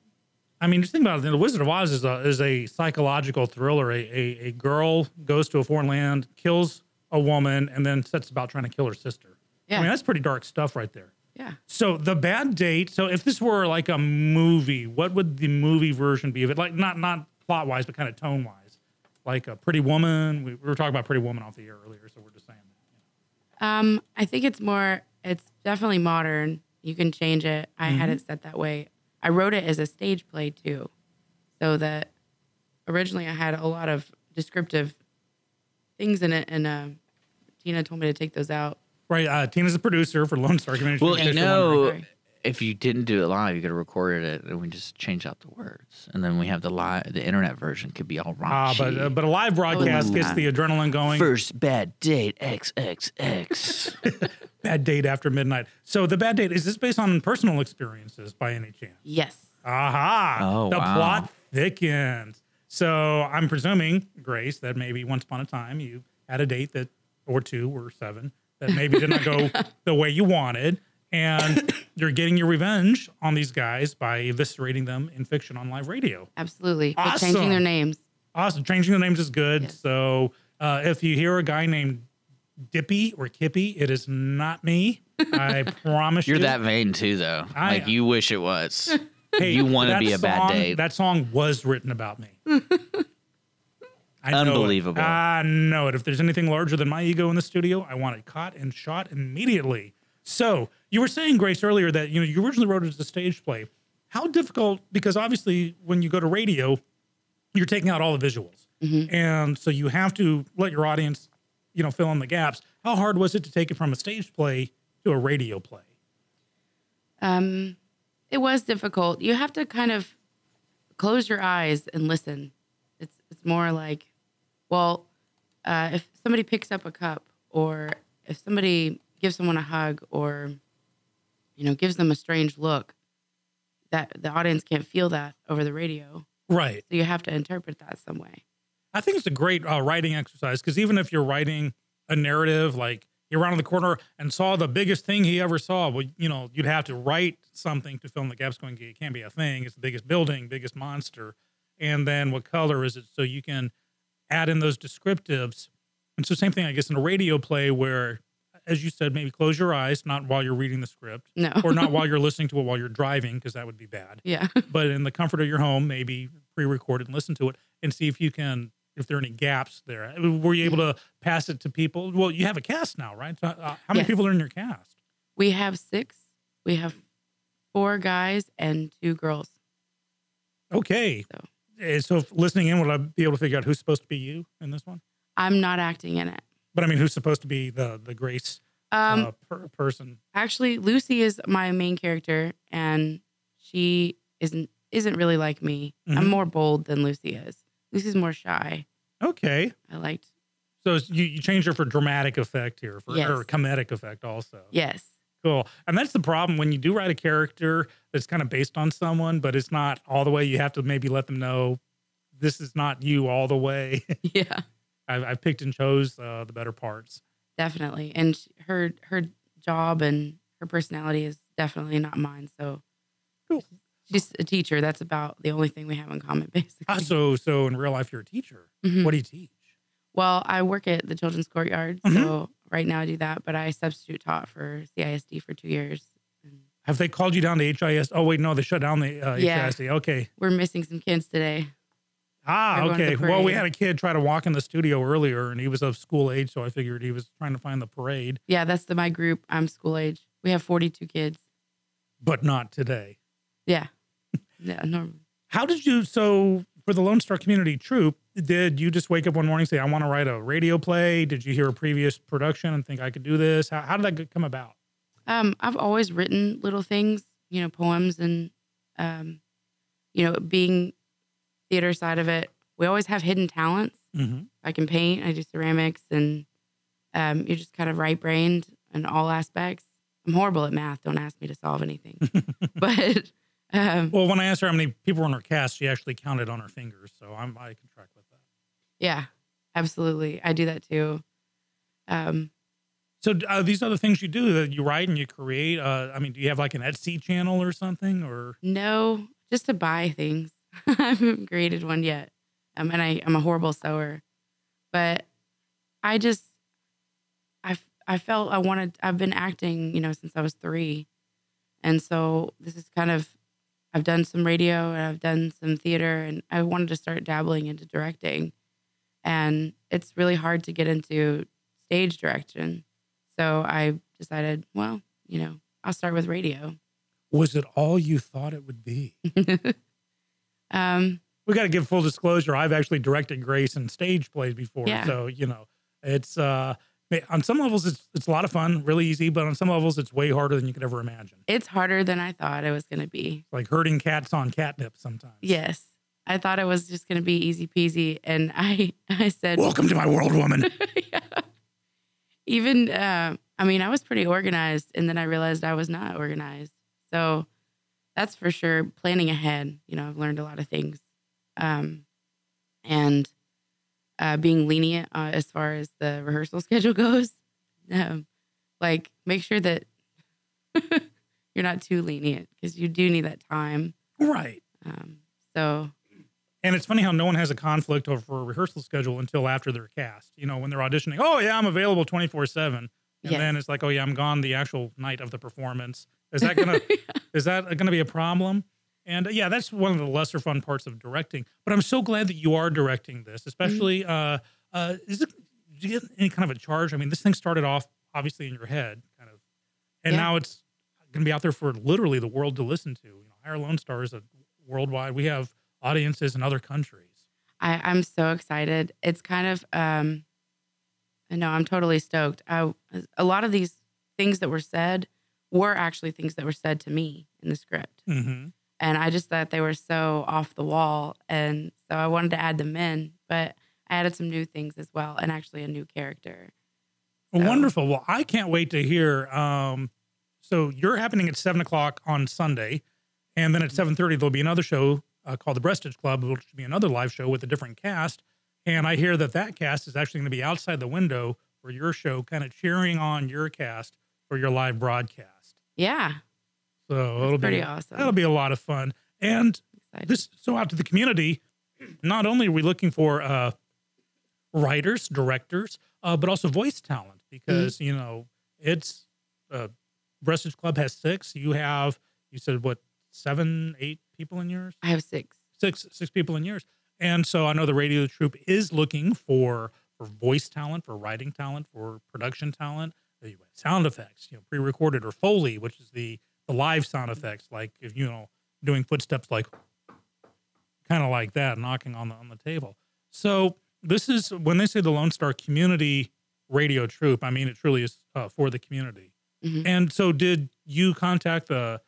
Speaker 5: I mean, just think about it. The Wizard of Oz is a is a psychological thriller. A, a a girl goes to a foreign land, kills a woman, and then sets about trying to kill her sister.
Speaker 1: Yeah.
Speaker 5: I mean, that's pretty dark stuff right there.
Speaker 1: Yeah.
Speaker 5: So the bad date. So if this were like a movie, what would the movie version be of it? Like not not plot wise, but kind of tone wise. Like a Pretty Woman. We, we were talking about Pretty Woman off the air earlier, so we're just saying.
Speaker 1: Um, I think it's more. It's definitely modern. You can change it. I had it set that way. I wrote it as a stage play too, so that originally I had a lot of descriptive things in it, and uh, Tina told me to take those out.
Speaker 5: Right. Uh, Tina's a producer for Lone Star Community.
Speaker 2: Well,
Speaker 5: in
Speaker 2: you
Speaker 5: case you're wondering.
Speaker 2: know, if you didn't do it live, you could have recorded it, and we just change out the words, and then we have the live, the internet version could be all
Speaker 5: wrong.
Speaker 2: Ah,
Speaker 5: but uh, but a live broadcast gets the adrenaline going.
Speaker 2: First bad date XXX.
Speaker 5: Bad date after midnight. So the bad date is this based on personal experiences by any chance?
Speaker 1: Yes.
Speaker 5: Aha!
Speaker 2: Oh,
Speaker 5: the
Speaker 2: wow.
Speaker 5: plot thickens. So I'm presuming, Grace, that maybe once upon a time you had a date that, or two, or seven, that maybe did not go the way you wanted, and you're getting your revenge on these guys by eviscerating them in fiction on live radio.
Speaker 1: Absolutely. But
Speaker 5: Awesome.
Speaker 1: changing their names.
Speaker 5: Awesome. Changing the names is good.
Speaker 1: Yes.
Speaker 5: So uh, if you hear a guy named Dippy or Kippy. It is not me. I promise
Speaker 2: You're
Speaker 5: you.
Speaker 2: Are that vain too, though.
Speaker 5: I-
Speaker 2: like you wish it was.
Speaker 5: Hey,
Speaker 2: you want to be a bad
Speaker 5: song-
Speaker 2: date.
Speaker 5: That song was written about me. I know it.
Speaker 2: Unbelievable.
Speaker 5: I know it. If there's anything larger than my ego in the studio, I want it caught and shot immediately. So you were saying, Grace, earlier that you know you originally wrote it as a stage play. How difficult? Because obviously, when you go to radio, you're taking out all the visuals, and so you have to let your audience, you know, fill in the gaps. How hard was it to take it from a stage play to a radio play?
Speaker 10: Um, it was difficult. You have to kind of close your eyes and listen. More like, well, uh, if somebody picks up a cup, or if somebody gives someone a hug, or you know, gives them a strange look, that the audience can't feel that over the radio.
Speaker 5: Right.
Speaker 10: So you have to interpret that some way.
Speaker 5: I think it's a great uh, writing exercise because even if you're writing a narrative, like he ran on the corner and saw the biggest thing he ever saw, well, you know, you'd have to write something to fill in the gaps. Going, it can't be a thing. It's the biggest building, biggest monster, and then what color is it? So you can add in those descriptives. And so same thing, I guess, in a radio play where, as you said, maybe close your eyes, not while you're reading the script,
Speaker 10: No.
Speaker 5: or not while you're listening to it while you're driving, because that would be bad
Speaker 10: Yeah.
Speaker 5: but in the comfort of your home, maybe pre-recorded and listen to it and see if you can, if there are any gaps there. Were you able to pass it to people? Well, you have a cast now, right? So, uh, how many
Speaker 10: Yes.
Speaker 5: people are in your cast?
Speaker 10: We have six. We have four guys and two girls.
Speaker 5: Okay.
Speaker 10: So.
Speaker 5: Uh, So listening in, would I be able to figure out who's supposed to be you in this one?
Speaker 10: I'm not acting in it.
Speaker 5: But I mean, who's supposed to be the the Grace
Speaker 10: Um,
Speaker 5: uh, per- person?
Speaker 10: actually lucy is my main character and she isn't isn't really like me i'm
Speaker 5: Mhm.
Speaker 10: more bold than lucy is lucy's more shy
Speaker 5: Okay.
Speaker 10: i liked
Speaker 5: So you, you changed her for dramatic effect here, for,
Speaker 10: Yes.
Speaker 5: or comedic effect also.
Speaker 10: yes
Speaker 5: Cool. And that's the problem when you do write a character that's kind of based on someone, but it's not all the way. You have to maybe let them know this is not you all the way.
Speaker 10: yeah
Speaker 5: I've, I've picked and chose uh, the better parts.
Speaker 10: definitely and her her job and her personality is definitely not mine so
Speaker 5: Cool.
Speaker 10: she's a teacher that's about the only thing we have in common basically
Speaker 5: Ah, so, so in real life, you're a teacher.
Speaker 10: Mhm.
Speaker 5: What do you teach?
Speaker 10: well i work at the children's courtyard
Speaker 5: Mhm.
Speaker 10: so right now do that but i substitute taught for cisd for two years
Speaker 5: Have they called you down to HIS? Oh, wait, no, they shut down the uh,
Speaker 10: Yeah.
Speaker 5: HISD. Okay.
Speaker 10: we're missing some kids today
Speaker 5: Ah, okay. Well, we had a kid try to walk in the studio earlier and he was of school age. So I figured he was trying to find the parade,
Speaker 10: Yeah, that's the my group. I'm school age. We have 42 kids.
Speaker 5: but not today.
Speaker 10: Yeah. Yeah, no.
Speaker 5: How did you? So for the Lone Star Community Troupe, did you just wake up one morning and say, "I want to write a radio play"? Did you hear a previous production and think I could do this? How, how did that come about?
Speaker 10: Um, I've always written little things, you know, poems and um, you know, being theater side of it, we always have hidden talents.
Speaker 5: Mm-hmm.
Speaker 10: I can paint, I do ceramics, and um, you're just kind of right brained in all aspects. I'm horrible at math. Don't ask me to solve anything. but um,
Speaker 5: Well, when I asked her how many people were in her cast, she actually counted on her fingers, so I'm I can track.
Speaker 10: Yeah, absolutely. I do that too. Um,
Speaker 5: So uh, these are the things you do that you write and you create. Uh, I mean, do you have like an Etsy channel or something? Or
Speaker 10: No, just to buy things. I haven't created one yet. Um, and I, I'm a horrible sewer. But I just, I I felt I wanted, I've been acting, you know, since I was three. And so this is kind of, I've done some radio and I've done some theater and I wanted to start dabbling into directing. And it's really hard to get into stage direction. So I decided, well, you know, I'll start with radio.
Speaker 5: was it all you thought it would be?
Speaker 10: um,
Speaker 5: we got to give full disclosure. I've actually directed Grace and stage plays before,
Speaker 10: Yeah.
Speaker 5: so you know it's uh on some levels it's it's a lot of fun, really easy, but on some levels it's way harder than you could ever imagine.
Speaker 10: it's harder than I thought it was going to be.
Speaker 5: Like herding cats on catnip sometimes.
Speaker 10: Yes. I thought it was just going to be easy peasy. And I, I said,
Speaker 5: Welcome to my world, woman.
Speaker 10: Yeah. Even, uh, I mean, I was pretty organized and then I realized I was not organized. So that's for sure planning ahead. You know, I've learned a lot of things. Um, and uh, being lenient uh, as far as the rehearsal schedule goes. Um, like, make sure that you're not too lenient because you do need that time.
Speaker 5: right.
Speaker 10: Um, so
Speaker 5: And it's funny how no one has a conflict over a rehearsal schedule until after they're cast. You know, when they're auditioning, oh yeah, I'm available 24 seven, and
Speaker 10: Yes.
Speaker 5: then it's like, oh yeah, I'm gone the actual night of the performance. Is that gonna is that gonna be a problem? And uh, yeah, that's one of the lesser fun parts of directing. But I'm so glad that you are directing this, especially. Uh, uh, is it? Do you get any kind of a charge? I mean, this thing started off obviously in your head, kind of, and
Speaker 10: Yeah.
Speaker 5: now it's going to be out there for literally the world to listen to. You know, Higher Lone Star is a worldwide. We have audiences in other countries.
Speaker 10: I, I'm so excited. It's kind of, um, I know I'm totally stoked. I, a lot of these things that were said were actually things that were said to me in the script.
Speaker 5: Mm-hmm.
Speaker 10: And I just thought they were so off the wall. And so I wanted to add them in, but I added some new things as well and actually a new character. So-
Speaker 5: Wonderful. Well, I can't wait to hear. Um, so you're happening at seven o'clock on Sunday, and then at seven thirty there'll be another show uh, called the Breastage Club, which will be another live show with a different cast. And I hear that that cast is actually going to be outside the window for your show, kind of cheering on your cast for your live broadcast.
Speaker 10: Yeah.
Speaker 5: So it'll be
Speaker 10: pretty
Speaker 5: be
Speaker 10: awesome.
Speaker 5: That'll be a lot of fun. And this so out to the community. Not only are we looking for uh, writers, directors, uh, but also voice talent because you know it's uh, Breastage Club has six. You have you said what seven, eight people in yours?
Speaker 10: I have six.
Speaker 5: Six six people in yours. And so I know the radio troupe is looking for for voice talent, for writing talent, for production talent, sound effects, you know, pre-recorded or foley, which is the the live sound effects, like if you know doing footsteps like kind of like that, knocking on the on the table. So this is when they say the Lone Star Community Radio Troupe. I mean, it truly is uh, for the community.
Speaker 10: Mhm.
Speaker 5: And so, did you contact the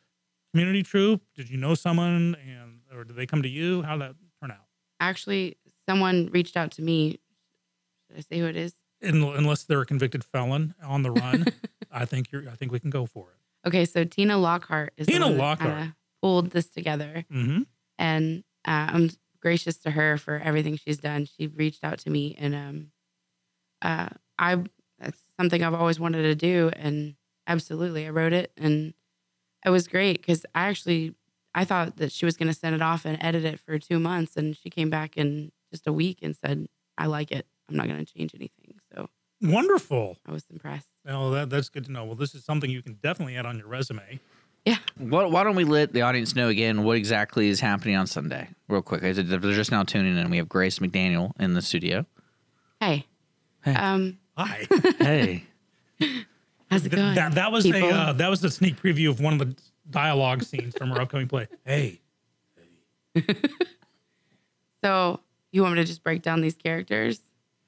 Speaker 5: community troop? Did you know someone, and or did they come to you? How did that turn out?
Speaker 10: Actually, someone reached out to me. Should I say who it is?
Speaker 5: Un- unless they're a convicted felon on the run, I think you're. I think we can go for it.
Speaker 10: Okay, so Tina Lockhart is
Speaker 5: Tina Lockhart.
Speaker 10: pulled this together,
Speaker 5: Mm-hmm.
Speaker 10: and uh, I'm gracious to her for everything she's done. She reached out to me, and um, uh, I that's something I've always wanted to do, and absolutely, I wrote it, and it was great because I actually I thought that she was going to send it off and edit it for two months, and she came back in just a week and said, "I like it. I'm not going to change anything." So
Speaker 5: Wonderful.
Speaker 10: I was impressed.
Speaker 5: Well, that, that's good to know. Well, this is something you can definitely add on your resume.
Speaker 2: Why, why don't we let the audience know again what exactly is happening on Sunday, real quick? If They're just now tuning in. We have Grace McDaniel in the studio.
Speaker 10: Hey,
Speaker 2: Hey.
Speaker 10: um,
Speaker 5: Hi.
Speaker 2: Hey,
Speaker 10: how's it
Speaker 5: Th-
Speaker 10: going?
Speaker 5: that, that was
Speaker 10: people?
Speaker 5: a uh, that was a sneak preview of one of the dialogue scenes from our upcoming play. Hey,
Speaker 10: So you want me to just break down these characters?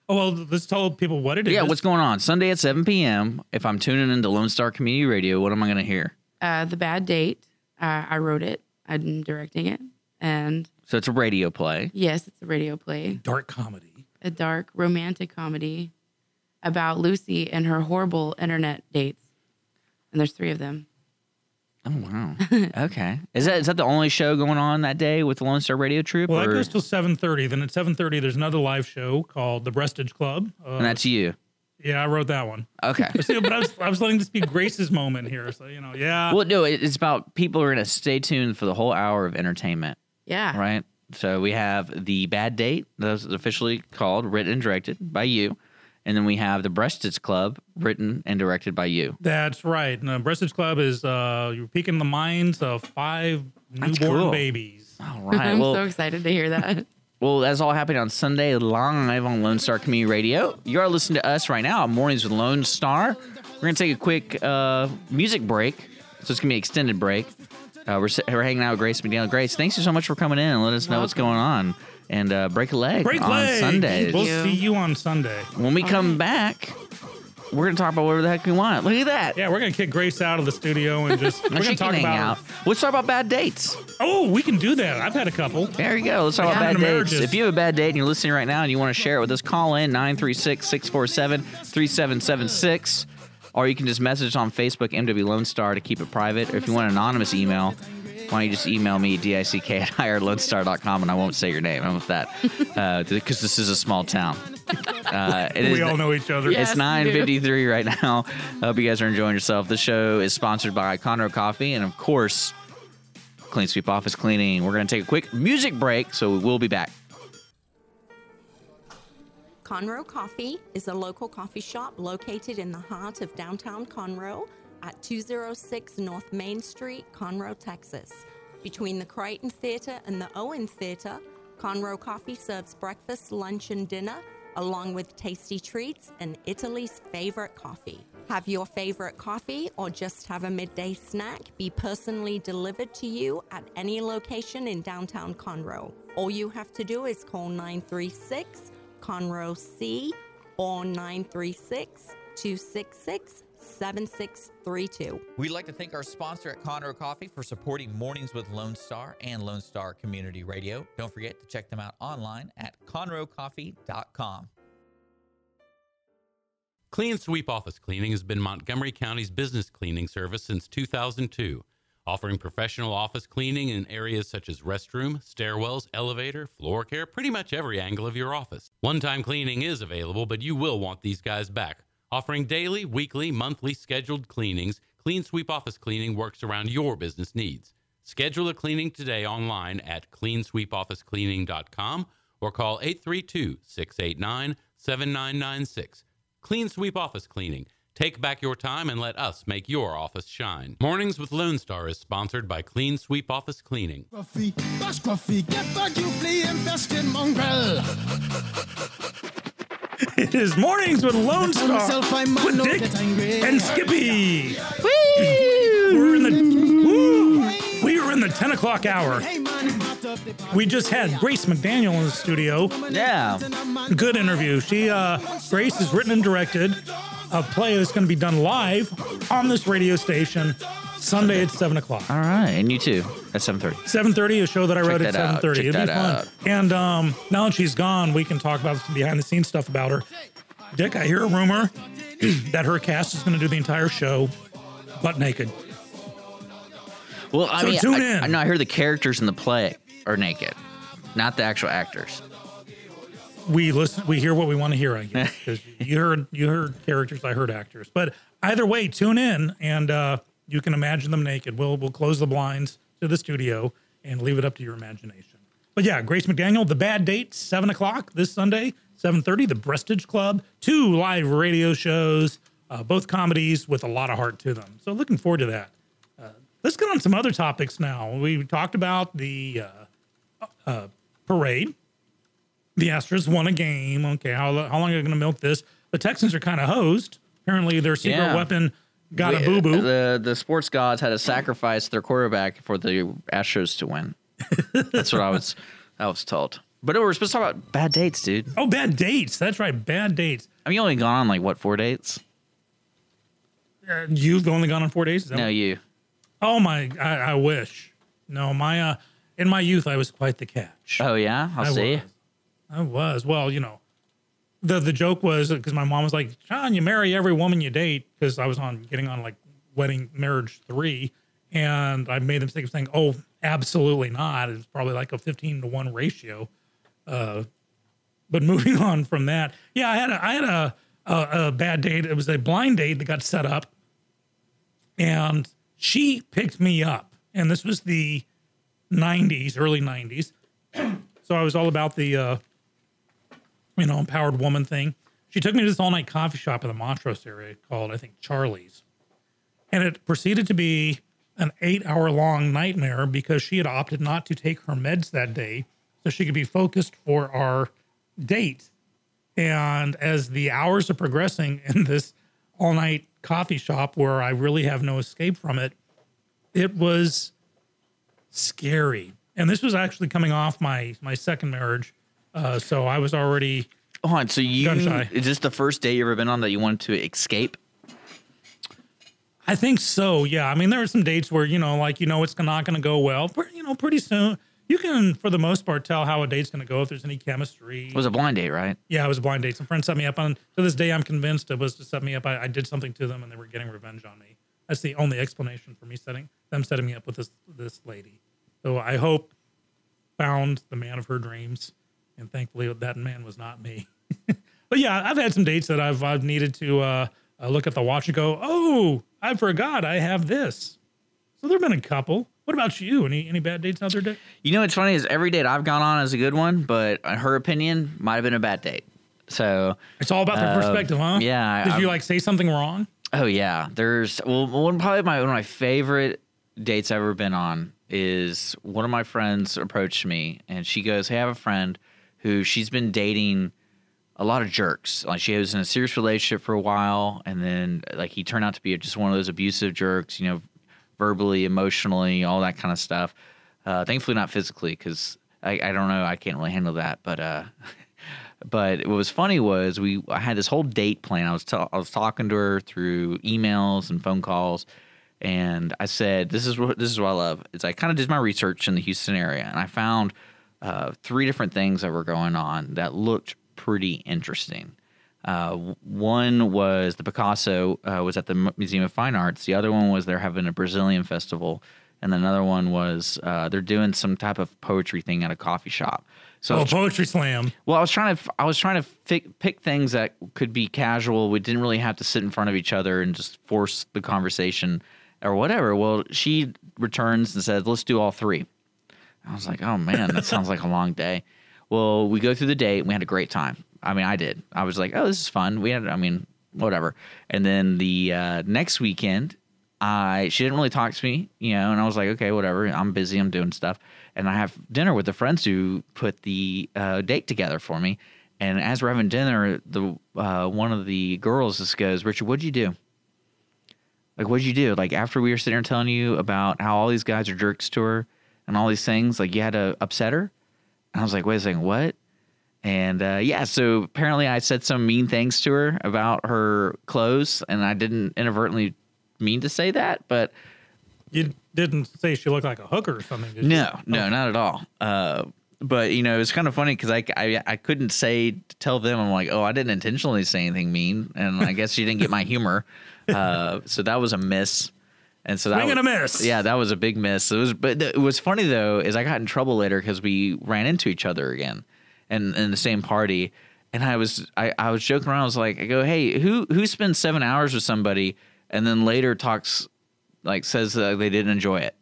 Speaker 5: oh well, let's tell people what it is.
Speaker 2: yeah, what's going on Sunday at 7 p.m. If I'm tuning into Lone Star Community Radio, what am I going to hear?
Speaker 10: Uh, the Bad Date. Uh, I wrote it. I'm directing it, and
Speaker 2: So it's a radio play.
Speaker 10: yes, it's a radio play,
Speaker 5: dark comedy?
Speaker 10: a dark romantic comedy about Lucy and her horrible internet dates. And there's three of them.
Speaker 2: Oh wow. okay. Is that is that the only show going on that day with the Lone Star Radio Troupe?
Speaker 5: Well, that
Speaker 2: or-
Speaker 5: goes till seven thirty. Then at seven thirty, there's another live show called the Breastage Club. Uh,
Speaker 2: and that's you.
Speaker 5: yeah, I wrote that one.
Speaker 2: Okay.
Speaker 5: See, but I was, I was letting this be Grace's moment here. So you know, yeah.
Speaker 2: well, no, it- it's about people are going to stay tuned for the whole hour of entertainment,
Speaker 10: Yeah.
Speaker 2: right? So we have the Bad Date, that's officially called, written and directed by you, and then we have the Breastage Club, written and directed by you.
Speaker 5: That's right. And the Breastage Club is uh, you're peeking the minds of five
Speaker 2: That's
Speaker 5: newborn
Speaker 2: cool.
Speaker 5: babies.
Speaker 2: All right.
Speaker 10: I'm
Speaker 2: well,
Speaker 10: so excited to hear that.
Speaker 2: Well, that's all happening on Sunday live on Lone Star Community Radio. You are listening to us right now on Mornings with Lone Star. We're going to take a quick uh, music break. So it's going to be an extended break. Uh, we're, we're hanging out with Grace McDaniel. Grace, thanks so much for coming in and letting us know what's going on. And uh, break a leg
Speaker 5: Break
Speaker 2: on
Speaker 5: leg.
Speaker 2: Sundays.
Speaker 5: We'll
Speaker 10: you.
Speaker 5: see you on Sunday.
Speaker 2: When we come back, we're going to talk about whatever the heck we want. Look at that.
Speaker 5: Yeah, we're gonna kick Grace out of the studio and just we're gonna talk about.
Speaker 2: out. Let's talk about bad dates.
Speaker 5: Oh, we can do that. I've had a couple.
Speaker 2: There you go. Let's talk
Speaker 5: Yeah.
Speaker 2: about bad dates.
Speaker 5: marriages.
Speaker 2: If you have a bad date and you're listening right now and you want to share it with us, call in 936 647 3776. Or you can just message us on Facebook, MW Lone Star, to keep it private. Or if you want an anonymous email, why don't you just email me, dick at hiredlonestar.com, and I won't say your name. I'm with that? Because this is a small town. Uh, it
Speaker 5: We
Speaker 2: is-
Speaker 5: all know each other.
Speaker 2: It's
Speaker 10: Yes,
Speaker 2: 9.53 right now. I hope you guys are enjoying yourself. The show is sponsored by Conroe Coffee and, of course, Clean Sweep Office Cleaning. We're going to take a quick music break, so we'll be back.
Speaker 6: Conroe Coffee is a local coffee shop located in the heart of downtown Conroe at 206 North Main Street, Conroe, Texas. Between the Crighton Theater and the Owen Theater, Conroe Coffee serves breakfast, lunch, and dinner, along with tasty treats and Italy's favorite coffee. Have your favorite coffee or just have a midday snack be personally delivered to you at any location in downtown Conroe. All you have to do is call 936 Conroe C or 936 266 7632.
Speaker 7: We'd like to thank our sponsor at Conroe Coffee for supporting Mornings with Lone Star and Lone Star Community Radio. Don't forget to check them out online at conroecoffee.com.
Speaker 8: Clean Sweep Office Cleaning has been Montgomery County's business cleaning service since 2002, offering professional office cleaning in areas such as restroom, stairwells, elevator, floor care, pretty much every angle of your office. One time cleaning is available, but you will want these guys back. Offering daily, weekly, monthly scheduled cleanings, Clean Sweep Office Cleaning works around your business needs. Schedule a cleaning today online at cleansweepofficecleaning.com or call 832 689 7996. Clean Sweep Office Cleaning. Take back your time and let us make your office shine. Mornings with Lone Star is sponsored by Clean Sweep Office Cleaning.
Speaker 4: Scruffy, Scruffy, get back you flea infested mongrel.
Speaker 5: It is mornings with Lone Star
Speaker 4: Myself,
Speaker 5: with Dick and Skippy. We're in the woo, we are in the ten o'clock hour.
Speaker 4: Hey man, hot up the
Speaker 5: We just had Grace McDaniel in the studio.
Speaker 2: Yeah.
Speaker 5: Good interview. She uh, Grace has written and directed a play that's going to be done live on this radio station Sunday at seven o'clock.
Speaker 2: All right. And you too at 7.30.
Speaker 5: Seven thirty, a show that I
Speaker 2: Check
Speaker 5: wrote at
Speaker 2: that
Speaker 5: seven
Speaker 2: out.
Speaker 5: thirty. It'll be fun.
Speaker 2: out.
Speaker 5: And um, now that she's gone, we can talk about some behind the scenes stuff about her. Dick, I hear a rumor that her cast is going to do the entire show butt naked.
Speaker 2: Well, I
Speaker 5: So
Speaker 2: mean,
Speaker 5: tune
Speaker 2: I,
Speaker 5: in.
Speaker 2: I know I hear the characters in the play are naked, not the actual actors.
Speaker 5: we listen we hear what we want to hear i guess you heard you heard characters i heard actors but either way tune in and uh you can imagine them naked we'll we'll close the blinds to the studio and leave it up to your imagination but yeah grace mcdaniel the bad date seven o'clock this sunday 7.30 the breastage club two live radio shows uh, both comedies with a lot of heart to them so looking forward to that uh, let's get on some other topics now we talked about the uh, uh, parade the Astros won a game. Okay, how, how long are they going to milk this? The Texans are kind of hosed. Apparently, their secret
Speaker 2: Yeah.
Speaker 5: weapon got a boo boo.
Speaker 2: The the sports gods had to sacrifice their quarterback for the Astros to win. That's what I was I was told. But we're supposed to talk about bad dates, dude.
Speaker 5: Oh, bad dates. That's right, bad dates.
Speaker 2: I mean, you only gone on like what four dates?
Speaker 5: Uh, you've only gone on four dates.
Speaker 2: No,
Speaker 5: what-
Speaker 2: you.
Speaker 5: Oh my, I, I wish. No, my uh, in my youth, I was quite the catch.
Speaker 2: Oh yeah, I'll
Speaker 5: I
Speaker 2: see.
Speaker 5: was. I was. Well, you know, the the joke was because my mom was like, "John, you marry every woman you date," because I was on getting on like wedding marriage three, and I made the mistake of saying, "Oh, absolutely not." It's probably like a fifteen to one ratio. Uh, but moving on from that, yeah, I had a I had a, a a bad date. It was a blind date that got set up, and she picked me up, and this was the '90s, early '90s. so I was all about the uh, you know, empowered woman thing. She took me to this all night coffee shop in the Montrose area called, I think, Charlie's. And it proceeded to be an eight hour long nightmare because she had opted not to take her meds that day so she could be focused for our date. And as the hours are progressing in this all night coffee shop where I really have no escape from it, it was scary. And this was actually coming off my my second marriage. Uh, so I was already
Speaker 2: Hold on, so you
Speaker 5: Gun shy.
Speaker 2: is this the first day you've ever been on that you wanted to escape?
Speaker 5: I think so. Yeah. I mean, there are some dates where you know, like you know, it's not going to go well. But you know, pretty soon you can, for the most part, tell how a date's going to go if there's any chemistry.
Speaker 2: It was a blind date, right?
Speaker 5: yeah, it was a blind date. Some friends set me up on. To this day, I'm convinced it was to set me up. I, I did something to them, and they were getting revenge on me. That's the only explanation for me setting them setting me up with this this lady. So I hope found the man of her dreams, and thankfully that man was not me. but yeah, I've had some dates that I've I've needed to uh, uh, look at the watch and go, oh, I forgot I have this. So there've been a couple. What about you? Any any bad dates out there, Dick?
Speaker 2: You know what's funny is every date I've gone on is a good one, but her opinion might have been a bad date. So
Speaker 5: It's all about the
Speaker 2: uh,
Speaker 5: perspective, huh?
Speaker 2: Yeah.
Speaker 5: Did you
Speaker 2: I'm-
Speaker 5: like say something wrong?
Speaker 2: Oh yeah, there's well one probably my one of my favorite dates I've ever been on is one of my friends approached me and she goes, "Hey, I have a friend who she's been dating a lot of jerks. Like she was in a serious relationship for a while, and then like he turned out to be just one of those abusive jerks, you know, verbally, emotionally, all that kind of stuff. Uh, thankfully, not physically, because I, I don't know, I can't really handle that. But uh, but what was funny was we I had this whole date plan. I was I was talking to her through emails and phone calls, and I said, "This is what this is what I love." Is I kind of did my research in the Houston area, and I found uh, three different things that were going on that looked pretty interesting. Uh, one was the Picasso uh, was at the Museum of Fine Arts. The other one was they're having a Brazilian festival, and another one was uh, they're doing some type of poetry thing at a coffee shop. So
Speaker 5: oh, poetry slam.
Speaker 2: well, I was trying to I was trying to fi- pick things that could be casual. We didn't really have to sit in front of each other and just force the conversation or whatever. Well, she returns and says, "Let's do all three. I was like, "Oh man, that sounds like a long day." Well, we go through the day. and We had a great time. I mean, I did. I was like, "Oh, this is fun." We had, I mean, whatever. And then the uh, next weekend, I she didn't really talk to me, you know, and I was like, okay, whatever. I'm busy. I'm doing stuff, and I have dinner with the friends who put the uh, date together for me. And as we're having dinner, the uh, one of the girls just goes, Richard, what'd you do? Like, what'd you do? Like after we were sitting there telling you about how all these guys are jerks to her and all these things, like you had to upset her. And I was like, wait a second, what? And uh, yeah, so apparently I said some mean things to her about her clothes, and I didn't inadvertently mean to say that, but
Speaker 5: You didn't say she looked like a hooker or something, did you?
Speaker 2: no, no, not at all. Uh, but you know, it's kind of funny because I, I I couldn't say tell them I'm like, oh, I didn't intentionally say anything mean, and I guess she didn't get my humor. Uh, so that was a miss. And so that
Speaker 5: Swing and
Speaker 2: was,
Speaker 5: a miss.
Speaker 2: Yeah, that was a big miss. It was, but it was funny though, is I got in trouble later because we ran into each other again, and in the same party. And I was, I, I was joking around. I was like, I go, hey, who who spends seven hours with somebody and then later talks, like says uh, they didn't enjoy it.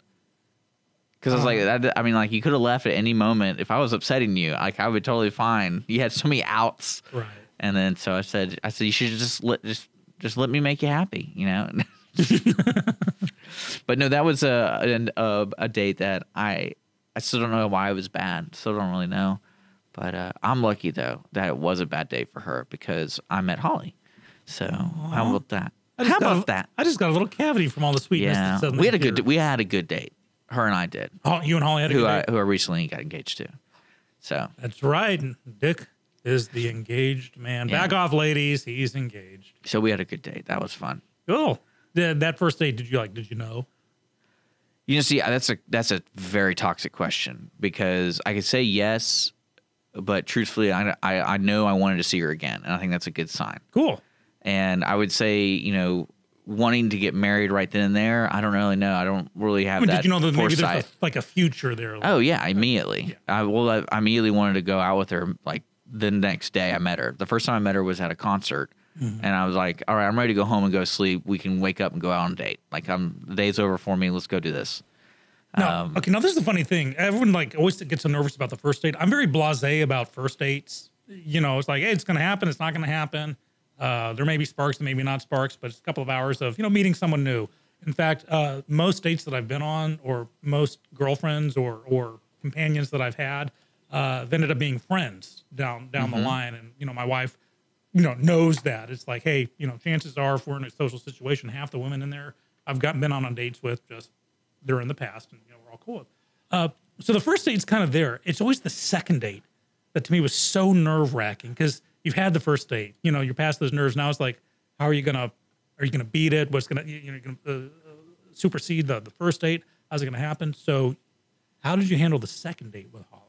Speaker 2: Because I was like,
Speaker 5: Uh-huh.
Speaker 2: I, I mean, like you could have left at any moment. If I was upsetting you, like I would totally fine. You had so many outs,
Speaker 5: Right.
Speaker 2: and then so I said, I said you should just let just just let me make you happy, you know. but no, that was a, an- a a date that I I still don't know why it was bad. Still don't really know. But uh, I'm lucky though that it was a bad date for her because I met Holly. So how about that? How about
Speaker 5: a-
Speaker 2: that?
Speaker 5: I just got a little cavity from all the sweetness.
Speaker 2: Yeah, we had a good we had a good date. Her and I did.
Speaker 5: Oh, you and Holly had a
Speaker 2: who
Speaker 5: good
Speaker 2: I
Speaker 5: date?
Speaker 2: who I recently got engaged to. So
Speaker 5: That's right. Dick is the engaged man.
Speaker 2: Yeah.
Speaker 5: Back off, ladies. He's engaged.
Speaker 2: so we had a good date. That was fun.
Speaker 5: Oh, that that first date. Did you like? Did you know?
Speaker 2: You know, see, uh, that's a that's a very toxic question because I could say yes, but truthfully, I, I I know I wanted to see her again, and I think that's a good sign.
Speaker 5: Cool.
Speaker 2: And I would say, you know, wanting to get married right then and there, I don't really know. I don't really
Speaker 5: I
Speaker 2: have
Speaker 5: mean,
Speaker 2: that
Speaker 5: did you know that maybe there's
Speaker 2: foresight.
Speaker 5: a, like a future there?
Speaker 2: Oh yeah, immediately. I well, I, I immediately wanted to go out with her. Like the next day, I met her. The first time I met her was at a concert,
Speaker 5: Mhm.
Speaker 2: and I was like, "All right, I'm ready to go home and go sleep. We can wake up and go out on a date. Like I'm the day's over for me. Let's go do this."
Speaker 5: No.
Speaker 2: Um,
Speaker 5: okay. Now this is the funny thing. Everyone like always gets so nervous about the first date. I'm very blasé about first dates. You know, it's like, hey, it's going to happen. It's not going to happen. Uh, there may be sparks, there may be not sparks, but it's a couple of hours of you know meeting someone new. In fact, uh, most dates that I've been on, or most girlfriends or or companions that I've had, uh, have ended up being friends down down
Speaker 2: Mhm.
Speaker 5: the line. And you know, my wife, you know, knows that it's like, hey, you know, chances are if we're in a social situation, half the women in there I've gotten been on on dates with just they're in the past, and you know, we're all cool. With. Uh, so the first date's kind of there. It's always the second date that to me was so nerve wracking because you've had the first date. You know, you're past those nerves. Now it's like, how are you gonna? Are you gonna beat it? What's gonna? You know, gonna uh, supersede the the first date? How's it gonna happen? So, how did you handle the second date with Holly?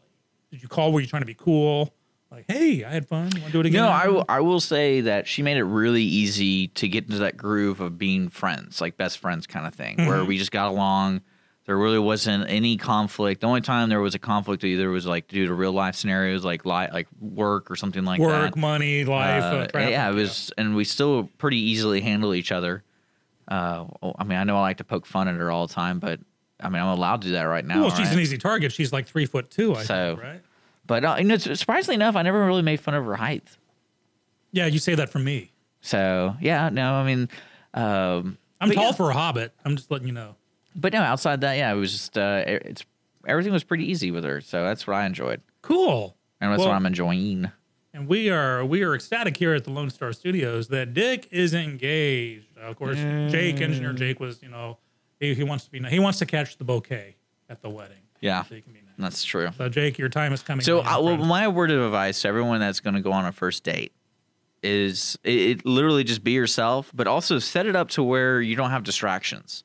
Speaker 5: Did you call? Were you trying to be cool? Like, hey, I had fun. Want to do it again?
Speaker 2: No, I will. I will say that she made it really easy to get into that groove of being friends, like best friends kind of thing, where
Speaker 5: Mhm.
Speaker 2: we just got along. There really wasn't any conflict. The only time there was a conflict either was like due to real life scenarios, like li- like work or something like that.
Speaker 5: Work, money, life, uh, traffic,
Speaker 2: yeah, it was, and we still pretty easily handle each other. Uh, I mean, I know I like to poke fun at her all the time, but I mean, I'm allowed to do that right now.
Speaker 5: well, she's
Speaker 2: right?
Speaker 5: an easy target. She's like three foot two. I
Speaker 2: So-
Speaker 5: think, right?
Speaker 2: But uh, you know, surprisingly enough, I never really made fun of her height.
Speaker 5: Yeah, you say that for me.
Speaker 2: So yeah, no, I mean, um,
Speaker 5: I'm tall
Speaker 2: yeah.
Speaker 5: for a hobbit. I'm just letting you know.
Speaker 2: But no, outside that, yeah, it was just uh, it's everything was pretty easy with her. So that's what I enjoyed,
Speaker 5: Cool.
Speaker 2: and that's
Speaker 5: Well-
Speaker 2: what I'm enjoying.
Speaker 5: And we are we are ecstatic here at the Lone Star Studios that Dick is engaged. Of course, Jake, engineer Jake, was you know he, he wants to be he wants to catch the bouquet at the wedding.
Speaker 2: Yeah,
Speaker 5: So, you can be.
Speaker 2: That's true.
Speaker 5: so Jake, your time is coming.
Speaker 2: So,
Speaker 5: my
Speaker 2: uh, well, my word of advice to everyone that's going to go on a first date is it, it literally just be yourself, but also set it up to where you don't have distractions.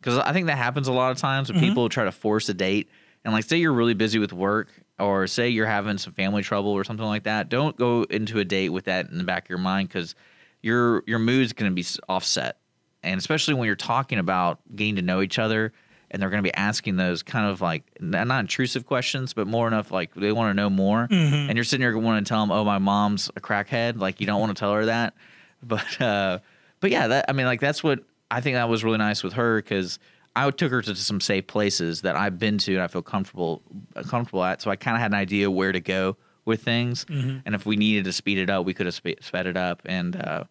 Speaker 2: Because I think that happens a lot of times when
Speaker 5: Mm-hmm.
Speaker 2: people try to force a date. And, like, say you're really busy with work, or say you're having some family trouble or something like that. Don't go into a date with that in the back of your mind because your your mood's going to be offset. And especially when you're talking about getting to know each other, and they're going to be asking those kind of like not intrusive questions, but more enough like they want to know more. And you're sitting there wanting to tell them, "Oh, my mom's a crackhead." Like you don't want to tell her that, but uh, but yeah, that I mean, like that's what I think that was really nice with her because I took her to some safe places that I've been to and I feel comfortable comfortable at. So I kind of had an idea where to go with things, and if we needed to speed it up, we could have spe- sped it up. And uh,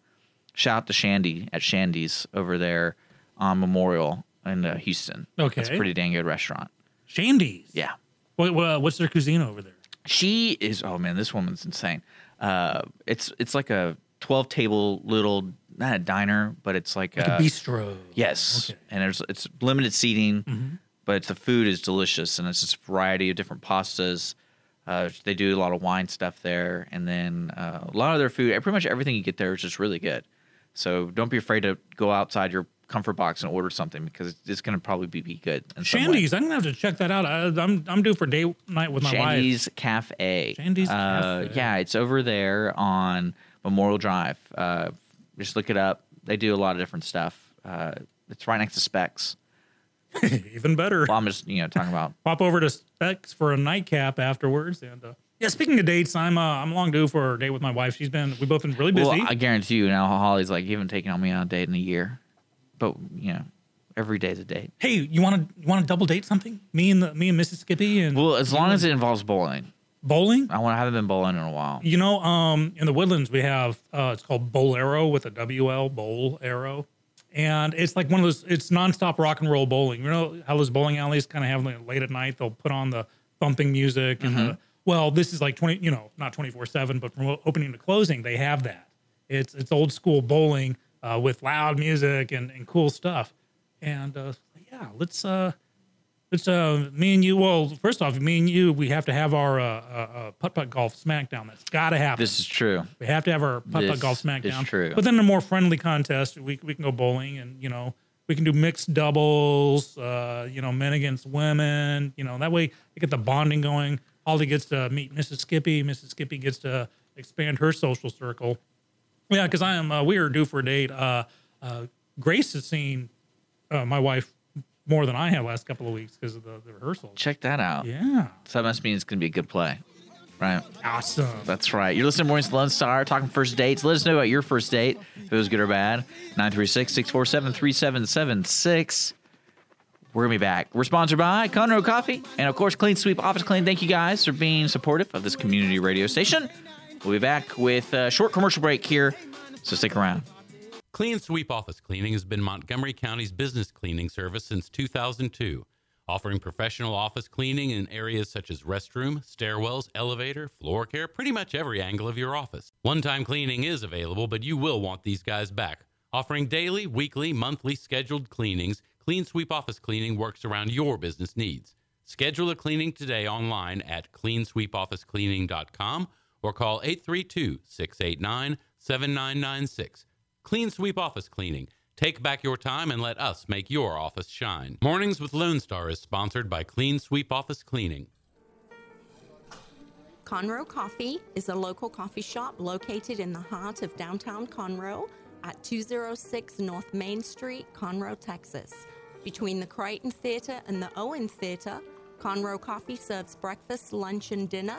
Speaker 2: shout out to Shandy at Shandy's over there on Memorial in uh, Houston.
Speaker 5: Okay.
Speaker 2: it's a pretty dang good restaurant.
Speaker 5: Shandy's.
Speaker 2: Yeah,
Speaker 5: What, what, what's their cuisine over there?
Speaker 2: she is. Oh man, this woman's insane. Uh, it's it's like a twelve table little not a diner, but it's like,
Speaker 5: Like
Speaker 2: a,
Speaker 5: a bistro.
Speaker 2: Yes,
Speaker 5: Okay.
Speaker 2: and there's it's limited seating,
Speaker 5: Mm-hmm.
Speaker 2: but the food is delicious, and it's just a variety of different pastas. Uh, they do a lot of wine stuff there, and then uh, a lot of their food. Pretty much everything you get there is just really good. So don't be afraid to go outside your comfort box and order something because it's going to probably be, be good.
Speaker 5: Shandy's. I'm gonna have to check that out. I, I'm I'm due for date night with my wife.
Speaker 2: Shandy's Cafe.
Speaker 5: Shandy's
Speaker 2: uh,
Speaker 5: Cafe.
Speaker 2: Yeah, it's over there on Memorial Drive. Uh, just look it up. They do a lot of different stuff. Uh, it's right next to Specs.
Speaker 5: Even better.
Speaker 2: Well, I'm just you know talking about
Speaker 5: Pop over to Specs for a nightcap afterwards. And uh, yeah, speaking of dates, I'm uh, I'm long due for a date with my wife. She's been we've both been really busy.
Speaker 2: Well, I guarantee you now, Holly's like, you haven't taken on me on a date in a year, but you know, every day's a date.
Speaker 5: hey, you want to you want to double date something? Me and the me and Mrs. Skippy and
Speaker 2: Well, as long as it involves bowling,
Speaker 5: bowling.
Speaker 2: I want to haven't been bowling in a while.
Speaker 5: You know, um, in the woodlands we have uh, it's called Bolero with a WL Bowl Arrow, and it's like one of those. It's nonstop rock and roll bowling. You know how those bowling alleys kind of have like, late at night they'll put on the thumping music and the, well, this is like twenty. You know, not twenty four seven, but from opening to closing they have that. It's it's old school bowling uh, with loud music and, and cool stuff. And uh, yeah, let's uh, It's uh, me and you. Well, first off, me and you, we have to have our uh, uh, uh, putt putt golf smackdown. That's got to happen.
Speaker 2: This is true.
Speaker 5: we have to have our putt putt
Speaker 2: This
Speaker 5: golf
Speaker 2: is
Speaker 5: smackdown.
Speaker 2: true.
Speaker 5: But then a more friendly contest, we we can go bowling, and you know we can do mixed doubles. Uh, you know, men against women. You know that way we get the bonding going. Holly gets to meet Mrs. Skippy. Mrs. Skippy gets to expand her social circle. Yeah, because I am. Uh, we are due for a date. Uh, uh, Grace has seen uh, my wife more than I have last couple of weeks because of the, the rehearsals.
Speaker 2: Check that out.
Speaker 5: Yeah,
Speaker 2: So that must mean it's going to be a good play. Right.
Speaker 5: awesome.
Speaker 2: That's right. You're listening to Mornings Lone Star, talking first dates. Let us know about your first date, if it was good or bad. 936 647 3776. We're going to be back. We're sponsored by Conroe Coffee and, of course, Clean Sweep Office Clean. Thank you guys for being supportive of this community radio station. We'll be back with a short commercial break here, so stick around.
Speaker 8: Clean Sweep Office Cleaning has been Montgomery County's business cleaning service since 2002, offering professional office cleaning in areas such as restroom, stairwells, elevator, floor care, pretty much every angle of your office. One time cleaning is available, but you will want these guys back. Offering daily, weekly, monthly scheduled cleanings, Clean Sweep Office Cleaning works around your business needs. Schedule a cleaning today online at cleansweepofficecleaning.com or call 832 689 7996. Clean Sweep Office Cleaning. Take back your time and let us make your office shine. Mornings with Lone Star is sponsored by Clean Sweep Office Cleaning.
Speaker 6: Conroe Coffee is a local coffee shop located in the heart of downtown Conroe at 206 North Main Street, Conroe, Texas. Between the Crighton Theater and the Owen Theater, Conroe Coffee serves breakfast, lunch, and dinner,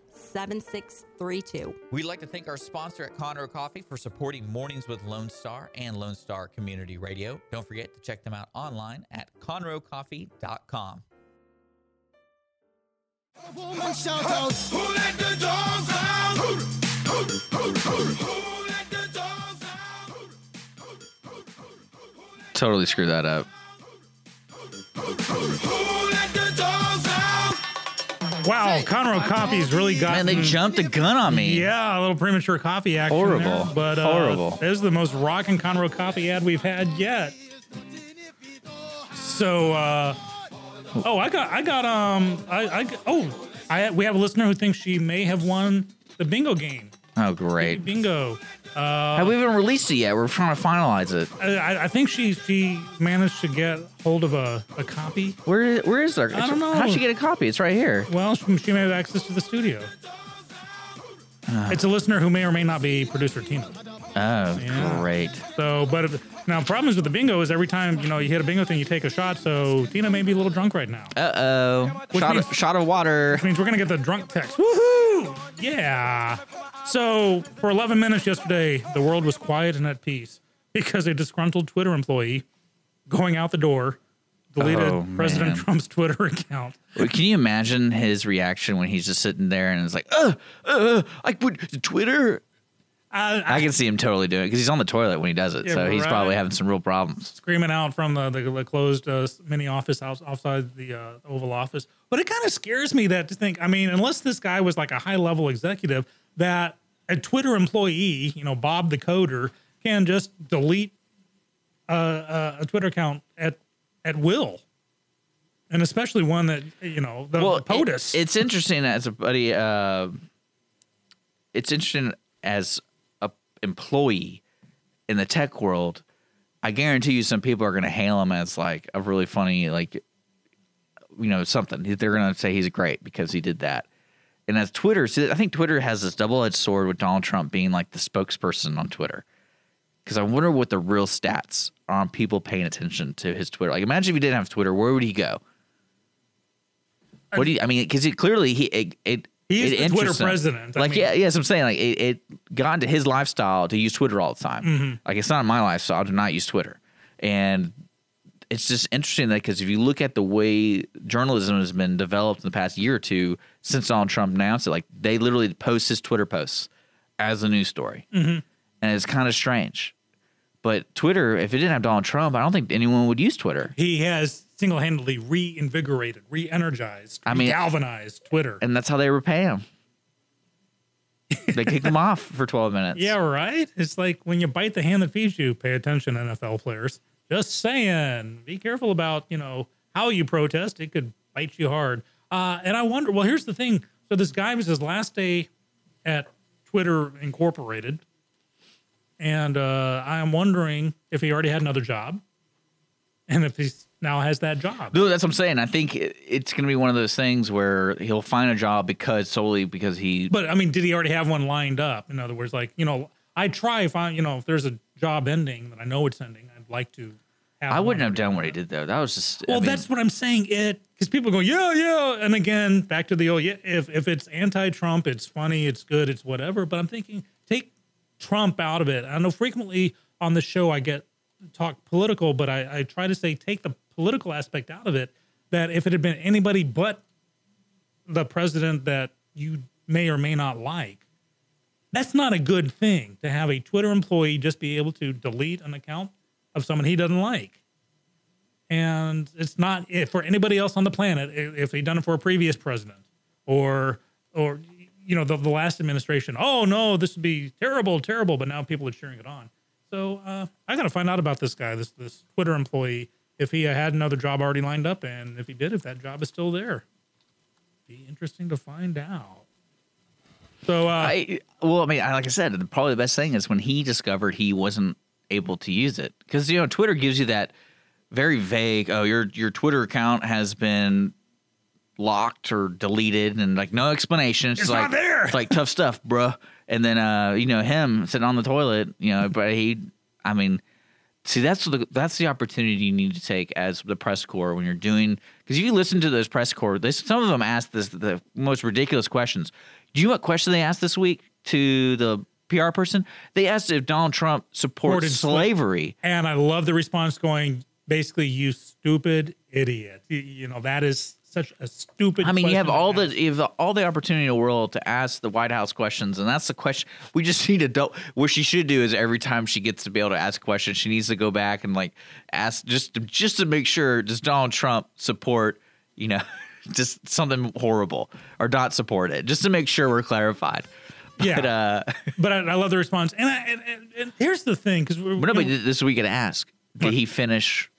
Speaker 6: 7632.
Speaker 7: We'd like to thank our sponsor at Conroe Coffee for supporting Mornings with Lone Star and Lone Star Community Radio. Don't forget to check them out online at conroecoffee.com.
Speaker 4: Woman shout out.
Speaker 3: Who let the dogs out? Who, who, who, who, who let the dogs out?
Speaker 2: Totally screwed that up.
Speaker 5: Wow, Conroe Coffee's really got.
Speaker 2: Man, they jumped the gun on me.
Speaker 5: Yeah, a little premature coffee action.
Speaker 2: Horrible.
Speaker 5: there, but uh,
Speaker 2: Horrible.
Speaker 5: This is the most rocking Conroe coffee ad we've had yet. So, uh, oh, I got, I got, um, I, I, oh, I, we have a listener who thinks she may have won the bingo game.
Speaker 2: Oh, great.
Speaker 5: Bingo. Uh,
Speaker 2: Have we even released it yet? We're trying to finalize it.
Speaker 5: I, I think she she managed to get hold of a, a copy.
Speaker 2: Where where is there?
Speaker 5: I don't know.
Speaker 2: How'd she get a copy? It's right here.
Speaker 5: Well, she, she may have access to the studio. it's a listener who may or may not be producer Tina.
Speaker 2: Oh,
Speaker 5: Yeah.
Speaker 2: great.
Speaker 5: So, but if, now problems with the bingo is every time you know you hit a bingo thing, you take a shot. So Tina may be a little drunk right now.
Speaker 2: Uh oh. Shot,
Speaker 5: means-
Speaker 2: of, shot of water.
Speaker 5: Which means we're gonna get the drunk text. Woohoo! Yeah. So for 11 minutes yesterday, the world was quiet and at peace because a disgruntled Twitter employee going out the door deleted
Speaker 2: Oh,
Speaker 5: President
Speaker 2: man.
Speaker 5: Trump's Twitter account.
Speaker 2: Wait, Can you imagine his reaction when he's just sitting there and it's like, uh, uh, I put Twitter.
Speaker 5: I,
Speaker 2: I can see him totally doing it because he's on the toilet when he does it.
Speaker 5: Yeah,
Speaker 2: so he's probably having some real problems.
Speaker 5: screaming out from the, the, the closed uh, mini office out, outside the uh, Oval Office. But it kind of scares me that to think, I mean, unless this guy was like a high level executive, that a Twitter employee, you know, Bob the coder, can just delete uh, uh, a Twitter account at at will. And especially one that, you know, the, the
Speaker 2: it-
Speaker 5: POTUS.
Speaker 2: it's interesting as a buddy. Uh, it's interesting as employee in the tech world. I guarantee you, some people are going to hail him as like a really funny, like you know, something. They're going to say he's great because he did that. And as Twitter, I think Twitter has this double-edged sword with Donald Trump being like the spokesperson on Twitter. Because I wonder what the real stats are on people paying attention to his Twitter. Like, imagine if he didn't have Twitter, where would he go? What do you? I mean, because clearly he it it,
Speaker 5: He is
Speaker 2: it
Speaker 5: the Twitter president. I
Speaker 2: Like,
Speaker 5: mean-
Speaker 2: yeah, yes, I'm saying like it, it got into his lifestyle to use Twitter all the time.
Speaker 5: Mhm.
Speaker 2: Like, it's not my lifestyle to not use Twitter, and it's just interesting that because if you look at the way journalism has been developed in the past year or two since Donald Trump announced it, like they literally post his Twitter posts as a news story,
Speaker 5: Mhm.
Speaker 2: and it's kind of strange. But Twitter, if it didn't have Donald Trump, I don't think anyone would use Twitter.
Speaker 5: he has single handedly reinvigorated, re energized,
Speaker 2: I mean-
Speaker 5: galvanized Twitter.
Speaker 2: and that's how they repay him. they kick him off for 12 minutes.
Speaker 5: Yeah, right. It's like when you bite the hand that feeds you. Pay attention, NFL players. Just saying, be careful about you know how you protest. It could bite you hard. Uh, and I wonder. Well, here's the thing. So this guy was his last day at Twitter Incorporated, and uh, I'm wondering if he already had another job, and if he now has that job.
Speaker 2: No, that's what I'm saying. I think it- it's going to be one of those things where he'll find a job because solely because he.
Speaker 5: But I mean, did he already have one lined up? In other words, like you know, I try if I you know if there's a job ending that I know it's ending, I'd like to. have
Speaker 2: I wouldn't have done what he did though. That was just. I
Speaker 5: Well,
Speaker 2: mean,
Speaker 5: that's what I'm saying. It because people go, yeah, yeah, and again, back to the old yeah. If if it's anti-Trump, it's funny, it's good, it's whatever. But I'm thinking, take Trump out of it. I know frequently on the show I get talk political, but I, I try to say take the political aspect out of it. That if it had been anybody but the president that you may or may not like, that's not a good thing to have a Twitter employee just be able to delete an account of someone he doesn't like. And it's not for anybody else on the planet if he'd done it for a previous president or or you know the, the last administration. Oh no, this would be terrible, terrible. But now people are cheering it on. So uh, I got to find out about this guy, this this Twitter employee, if he had another job already lined up, and if he did, if that job is still there. Be interesting to find out. So uh,
Speaker 2: I well, I mean, I, like I said, probably the best thing is when he discovered he wasn't able to use it because you know Twitter gives you that very vague. Oh, your your Twitter account has been locked or deleted and like no explanation. It's,
Speaker 5: It's
Speaker 2: like
Speaker 5: not there.
Speaker 2: it's like tough stuff, bruh. And then uh, you know him sitting on the toilet, you know, but he, I mean, see that's the that's the opportunity you need to take as the press corps when you're doing because if you listen to those press corps, they, some of them ask this the most ridiculous questions. Do you know what question they asked this week to the PR person? They asked if Donald Trump supports
Speaker 5: Supported sla-
Speaker 2: slavery.
Speaker 5: And I love the response going, basically, you stupid idiot. You, you know, that is such a stupid
Speaker 2: I mean, you have all the you have all the opportunity in the world to ask the White House questions, and that's the question we just need to. Do, what she should do is every time she gets to be able to ask questions, she needs to go back and like ask just to, just to make sure does Donald Trump support you know just something horrible or not support it, just to make sure we're clarified.
Speaker 5: Yeah.
Speaker 2: But, uh,
Speaker 5: But I, I love the response. And, I, and, and, and here's the thing because we're.
Speaker 2: but nobody
Speaker 5: you know,
Speaker 2: this we could ask: Did he finish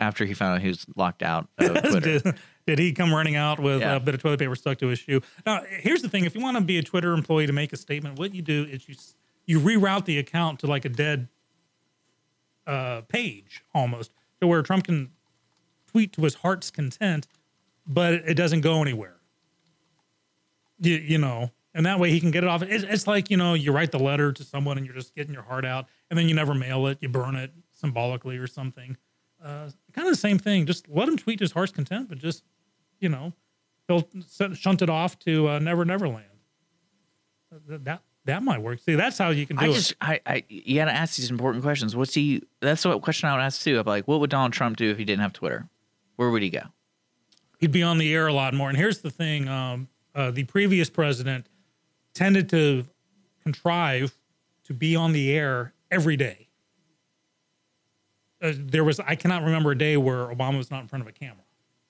Speaker 2: after he found out he was locked out of Twitter?
Speaker 5: did, did he come running out with
Speaker 2: Yeah.
Speaker 5: a bit of toilet paper stuck to his shoe? Now, here's the thing: if you want to be a Twitter employee to make a statement, what you do is you you reroute the account to like a dead uh, page almost, to where Trump can tweet to his heart's content, but it, doesn't go anywhere. You, you know, and that way he can get it off. It's, it's like you know, you write the letter to someone and you're just getting your heart out, and then you never mail it. You burn it symbolically or something. Uh, kind of the same thing. Just let him tweet his heart's content, but just you know, he'll shunt it off to uh, Never Neverland. That, that might work. See, that's how you can do
Speaker 2: I
Speaker 5: it.
Speaker 2: just, I, I, you gotta ask these important questions. What's he? That's what question I would ask too. I'm like, what would Donald Trump do if he didn't have Twitter? Where would he go?
Speaker 5: he'd be on the air a lot more. And here's the thing: um, uh, the previous president tended to contrive to be on the air every day. Uh, there was I cannot remember a day where Obama was not in front of a camera.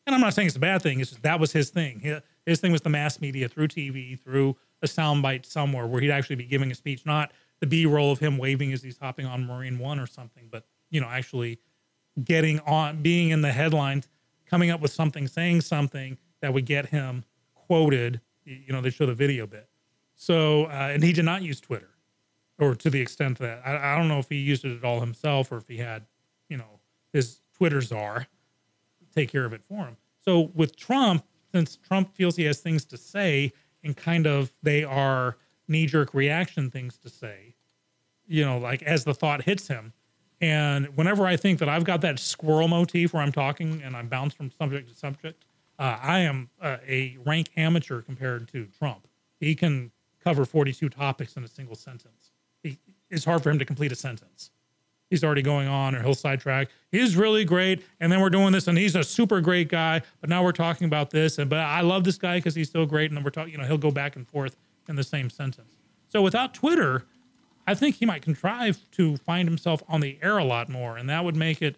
Speaker 5: And I'm not saying it's a bad thing. It's just that was his thing. Hi- His thing was the mass media through TV, through a soundbite somewhere where he'd actually be giving a speech, not the B-roll of him waving as he's hopping on Marine One or something, but you know, actually getting on, being in the headlines, coming up with something, saying something that would get him quoted. You know, they show the video bit. So, uh, and he did not use Twitter, or to the extent that I, I don't know if he used it at all himself, or if he had, his Twitter czar take care of it for him. So with Trump, since Trump feels he has things to say, and kind of they are knee jerk reaction things to say, you know, like as the thought hits him. And whenever I think that I've got that squirrel motif where I'm talking and I'm bounced from subject to subject, uh, I am uh, a rank amateur compared to Trump. He can cover 42 topics in a single sentence. He, it's hard for him to complete a sentence. He's already going on, or he'll sidetrack. He's really great, and then we're doing this, and he's a super great guy. But now we're talking about this, and but I love this guy because he's so great, and then we're talking. You know, he'll go back and forth in the same sentence. So without Twitter, I think he might contrive to find himself on the air a lot more, and that would make it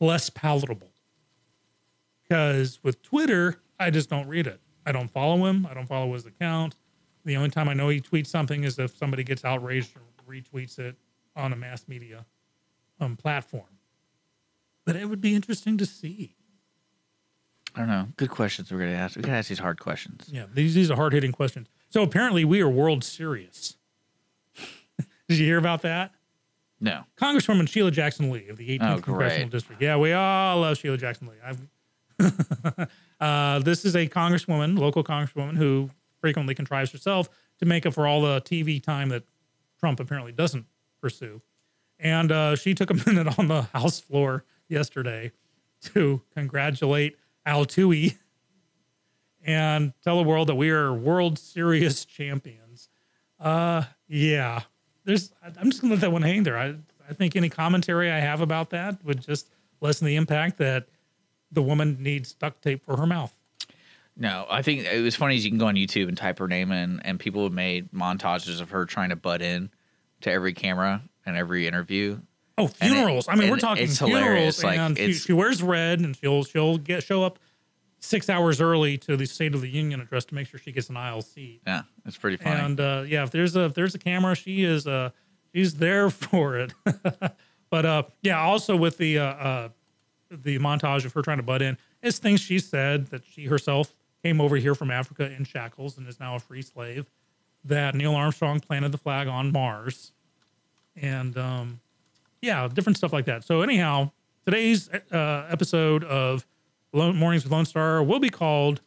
Speaker 5: less palatable. Because with Twitter, I just don't read it. I don't follow him. I don't follow his account. The only time I know he tweets something is if somebody gets outraged or retweets it on a mass media um, platform. But it would be interesting to see.
Speaker 2: I don't know. Good questions we're gonna ask. We gotta ask these hard questions.
Speaker 5: Yeah, these these are hard hitting questions. So apparently, we are world serious. Did you hear about that?
Speaker 2: No.
Speaker 5: Congresswoman Sheila Jackson Lee of the 18th
Speaker 2: Oh,
Speaker 5: Congressional. District. Yeah, we all love Sheila Jackson Lee. I've, uh, this is a congresswoman, local congresswoman, who frequently contrives herself to make up for all the TV time that Trump apparently doesn't pursue. And uh, she took a minute on the House floor yesterday to congratulate Altuve and tell the world that we are world Series champions. Uh, yeah, there's. I'm just gonna let that one hang there. I I think any commentary I have about that would just lessen the impact that the woman needs duct tape for her mouth.
Speaker 2: No, I think it was funny. Is you can go on YouTube and type her name in, and people have made montages of her trying to butt in to every camera and every interview.
Speaker 5: Oh,
Speaker 2: And it-
Speaker 5: funerals! I mean, we're talking
Speaker 2: it's
Speaker 5: funerals.
Speaker 2: Like,
Speaker 5: and she,
Speaker 2: it's-
Speaker 5: she wears red, and she'll she'll get show up six hours early to the State of the Union address to make sure she gets an aisle seat.
Speaker 2: Yeah, it's pretty funny.
Speaker 5: And uh, yeah, if there's a if there's a camera, she is uh she's there for it. but uh yeah, also with the uh, uh the montage of her trying to butt in, it's things she said that she herself came over here from Africa in shackles and is now a free slave. That Neil Armstrong planted the flag on Mars, and um yeah, different stuff like that. So anyhow, today's uh, episode of Lone, Mornings with Lone Star will be called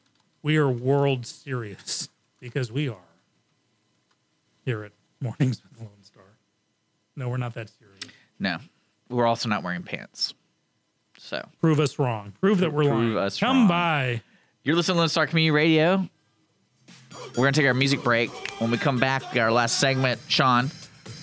Speaker 5: We Are World Serious because we are here at Mornings with Lone Star. No, we're not that serious.
Speaker 2: No, we're also not wearing pants. So
Speaker 5: Prove us wrong. Prove that we're
Speaker 2: Prove
Speaker 5: lying.
Speaker 2: us
Speaker 5: Come
Speaker 2: wrong.
Speaker 5: by.
Speaker 2: You're listening to Lone Star Community Radio. We're gonna take our music break. When we come back, our last segment. Sean,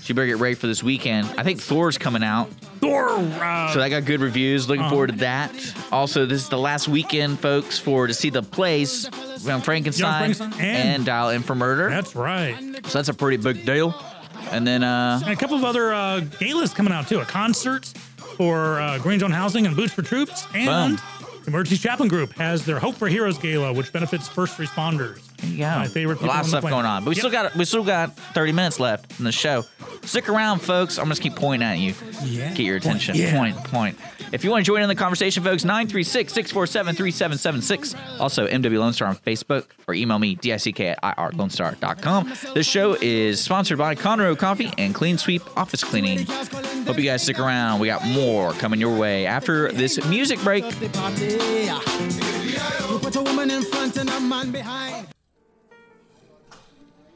Speaker 2: she better get ready for this weekend. I think Thor's coming out,
Speaker 5: Thor. Uh,
Speaker 2: so that got good reviews. Looking
Speaker 5: Uh-huh.
Speaker 2: forward to that. Also, this is the last weekend, folks, for to see the plays. Young Frankenstein,
Speaker 5: Frankenstein and-
Speaker 2: and Dial M for Murder.
Speaker 5: that's right.
Speaker 2: So that's a pretty big deal. And then, uh,
Speaker 5: And a couple of other uh, galas coming out too. A concert for uh, Green Zone Housing and Boots for Troops, and Emergency Chaplain Group has their Hope for Heroes Gala, which benefits first responders.
Speaker 2: There you go.
Speaker 5: My favorite
Speaker 2: A lot of stuff
Speaker 5: planet.
Speaker 2: going on, but we
Speaker 5: Yep.
Speaker 2: still got we still got 30 minutes left in the show. Stick around, folks. I'm gonna just keep pointing at you.
Speaker 5: Yeah.
Speaker 2: Get your
Speaker 5: Point.
Speaker 2: attention.
Speaker 5: Yeah.
Speaker 2: Point, point. If you want to join in the conversation, folks, 936-647-3776. Also, MW Lone Star on Facebook or email me, dick at irlonestar.com. This show is sponsored by Conroe Coffee and Clean Sweep Office Cleaning. Hope you guys stick around. We got more coming your way after this music break.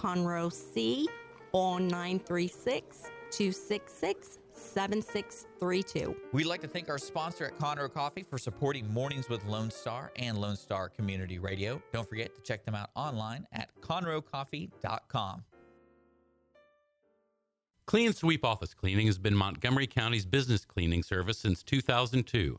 Speaker 6: Conroe C on 936 266 7632.
Speaker 7: We'd like to thank our sponsor at Conroe Coffee for supporting Mornings with Lone Star and Lone Star Community Radio. Don't forget to check them out online at conroecoffee.com.
Speaker 8: Clean Sweep Office Cleaning has been Montgomery County's business cleaning service since 2002,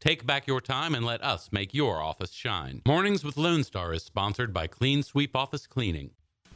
Speaker 8: Take back your time and let us make your office shine. Mornings with Lone Star is sponsored by Clean Sweep Office Cleaning.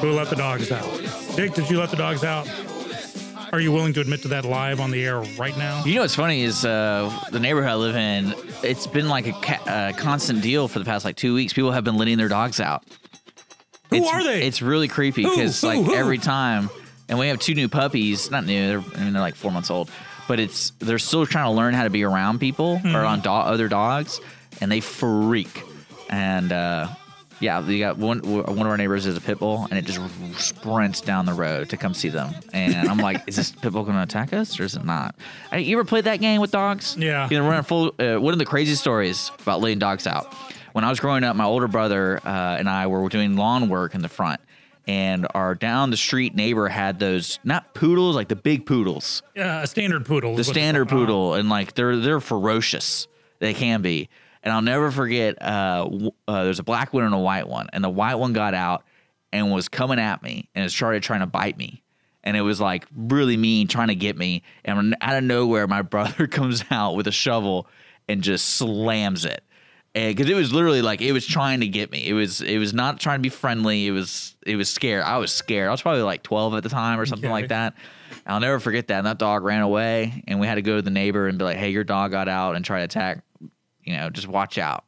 Speaker 5: who let the dogs out. Dick, did you let the dogs out? Are you willing to admit to that live on the air right now?
Speaker 2: You know what's funny is uh, the neighborhood I live in. It's been like a ca- uh, constant deal for the past like two weeks. People have been letting their dogs out.
Speaker 5: Who
Speaker 2: It's-
Speaker 5: are they?
Speaker 2: It's really creepy because like
Speaker 5: Who?
Speaker 2: every time, and we have two new puppies. Not new. They're, I mean, they're like four months old, but it's they're still trying to learn how to be around people
Speaker 5: Hmm.
Speaker 2: or on do- other dogs, and they freak. And uh, yeah, we got one. One of our neighbors is a pit bull, and it just sprints down the road to come see them. And I'm like, is this pit bull going to attack us or is it not? I, you ever played that game with dogs?
Speaker 5: Yeah.
Speaker 2: You know, running full. Uh, one of the crazy stories about letting dogs out. When I was growing up, my older brother uh, and I were doing lawn work in the front, and our down the street neighbor had those not poodles, like the big poodles,
Speaker 5: Uh, a standard poodle.
Speaker 2: the
Speaker 5: is what they
Speaker 2: standard poodle, and like they're they're ferocious. They can be, and I'll never forget. Uh, uh, there's a black one and a white one, and the white one got out and was coming at me, and it started trying to bite me, and it was like really mean, trying to get me. And out of nowhere, my brother comes out with a shovel and just slams it. because it was literally like it was trying to get me. It was it was not trying to be friendly. It was it was scared. I was scared. I was probably like 12 at the time or something
Speaker 5: Okay.
Speaker 2: like that. I'll never forget that. And that dog ran away, and we had to go to the neighbor and be like, "Hey, your dog got out and tried to attack. You know, just watch out."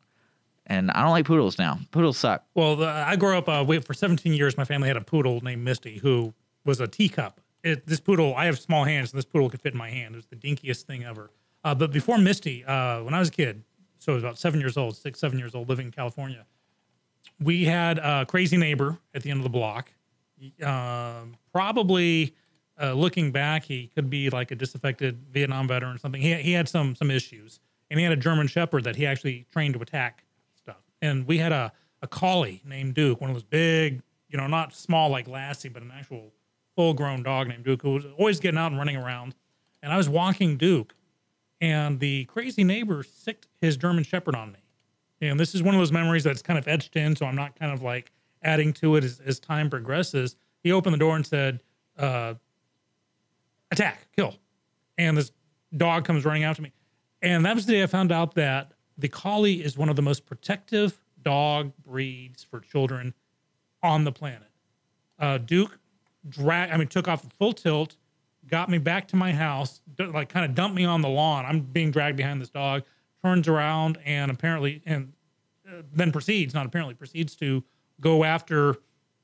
Speaker 2: And I don't like poodles now. Poodles suck.
Speaker 5: Well, the, I grew up. Uh, for 17 years, my family had a poodle named Misty, who was a teacup. It, this poodle, I have small hands, and this poodle could fit in my hand. It was the dinkiest thing ever. Uh, but before Misty, uh, when I was a kid, so I was about seven years old, six, seven years old, living in California, we had a crazy neighbor at the end of the block. Um, probably uh, looking back, he could be like a disaffected Vietnam veteran or something. He, he had some some issues, and he had a German Shepherd that he actually trained to attack stuff. And we had a a collie named Duke, one of those big, you know, not small like Lassie, but an actual full grown dog named Duke, who was always getting out and running around. And I was walking Duke, and the crazy neighbor sicked his German Shepherd on me. And this is one of those memories that's kind of etched in, so I'm not kind of like adding to it as, as time progresses. He opened the door and said, uh, attack, kill. And this dog comes running out to me. And that was the day I found out that the collie is one of the most protective dog breeds for children on the planet. Uh, Duke drag, I mean, took off full tilt, got me back to my house, like kind of dumped me on the lawn. I'm being dragged behind this dog, turns around and apparently, and uh, then proceeds, not apparently, proceeds to go after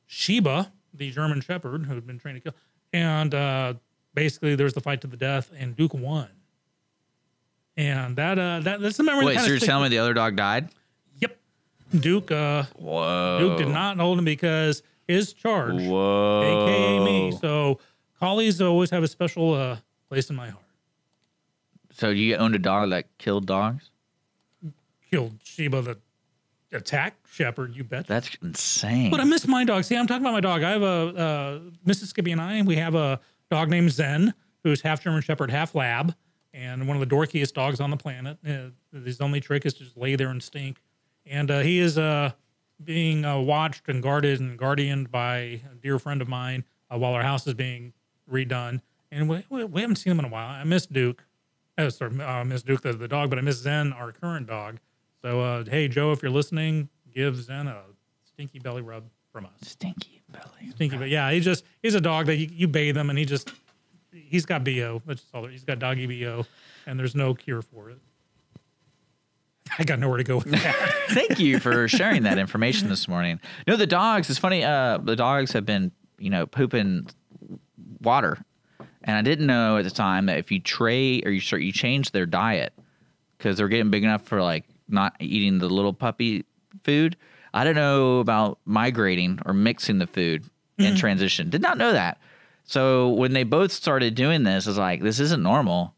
Speaker 5: Sheba, the German Shepherd who had been trained to kill. And uh, basically, there's the fight to the death, and Duke won. And that uh, that that's the memory.
Speaker 2: Wait, so you're telling me the other dog died?
Speaker 5: Yep. Duke uh
Speaker 2: Whoa.
Speaker 5: Duke did not hold him because his charge,
Speaker 2: Whoa.
Speaker 5: aka me. So collies always have a special uh place in my heart.
Speaker 2: So you owned a dog that killed dogs?
Speaker 5: Killed Sheba the attack shepherd, you bet.
Speaker 2: That's insane.
Speaker 5: But I miss my dog. See, I'm talking about my dog. I have a uh, Mrs. Skippy and I. We have a dog named Zen, who's half German Shepherd, half Lab, and one of the dorkiest dogs on the planet. Uh, his only trick is to just lay there and stink. And uh, he is uh, being uh, watched and guarded and guardianed by a dear friend of mine uh, while our house is being redone. And we, we, we haven't seen him in a while. I miss Duke. Oh, sorry, I miss Duke, the, the dog, but I miss Zen, our current dog. So, uh, hey, Joe, if you're listening, give Zen a stinky belly rub from us.
Speaker 2: Stinky belly.
Speaker 5: Stinky, but yeah, he just he's a dog that you, you bathe him and he just he's got bo. That's just all. there- He's got doggy bo, and there's no cure for it. I got nowhere to go with that.
Speaker 2: Thank you for sharing that information this morning. No, the dogs. It's funny. Uh, the dogs have been, you know, pooping water, and I didn't know at the time that if you trade or you start, you change their diet because they're getting big enough for like not eating the little puppy food. I don't know about migrating or mixing the food in transition. Did not know that. So when they both started doing this, I was like, this isn't normal.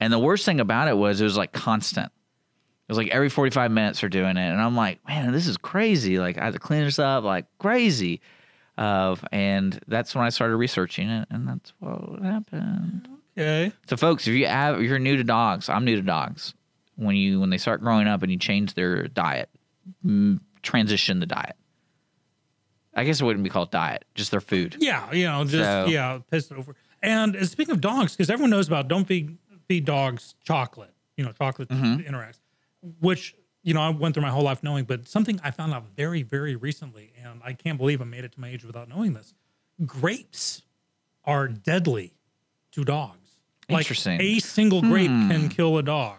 Speaker 2: And the worst thing about it was it was like constant. It was like every 45 minutes they're doing it. And I'm like, man, this is crazy. Like I had to clean this up like crazy. Of and that's when I started researching it, and that's what happened.
Speaker 5: okay.
Speaker 2: So, folks, if you have, if you're new to dogs, I'm new to dogs. When you when they start growing up and you change their diet, mm, transition the diet. I guess it wouldn't be called diet, just their food.
Speaker 5: Yeah, you know, just
Speaker 2: So-
Speaker 5: yeah, piss it over. And speaking of dogs, because everyone knows about don't feed feed dogs chocolate. You know, chocolate mm-hmm. interacts, which you know I went through my whole life knowing, but something I found out very very recently, and I can't believe I made it to my age without knowing this. Grapes are deadly to dogs.
Speaker 2: Interesting.
Speaker 5: Like a single grape can hmm. kill a dog.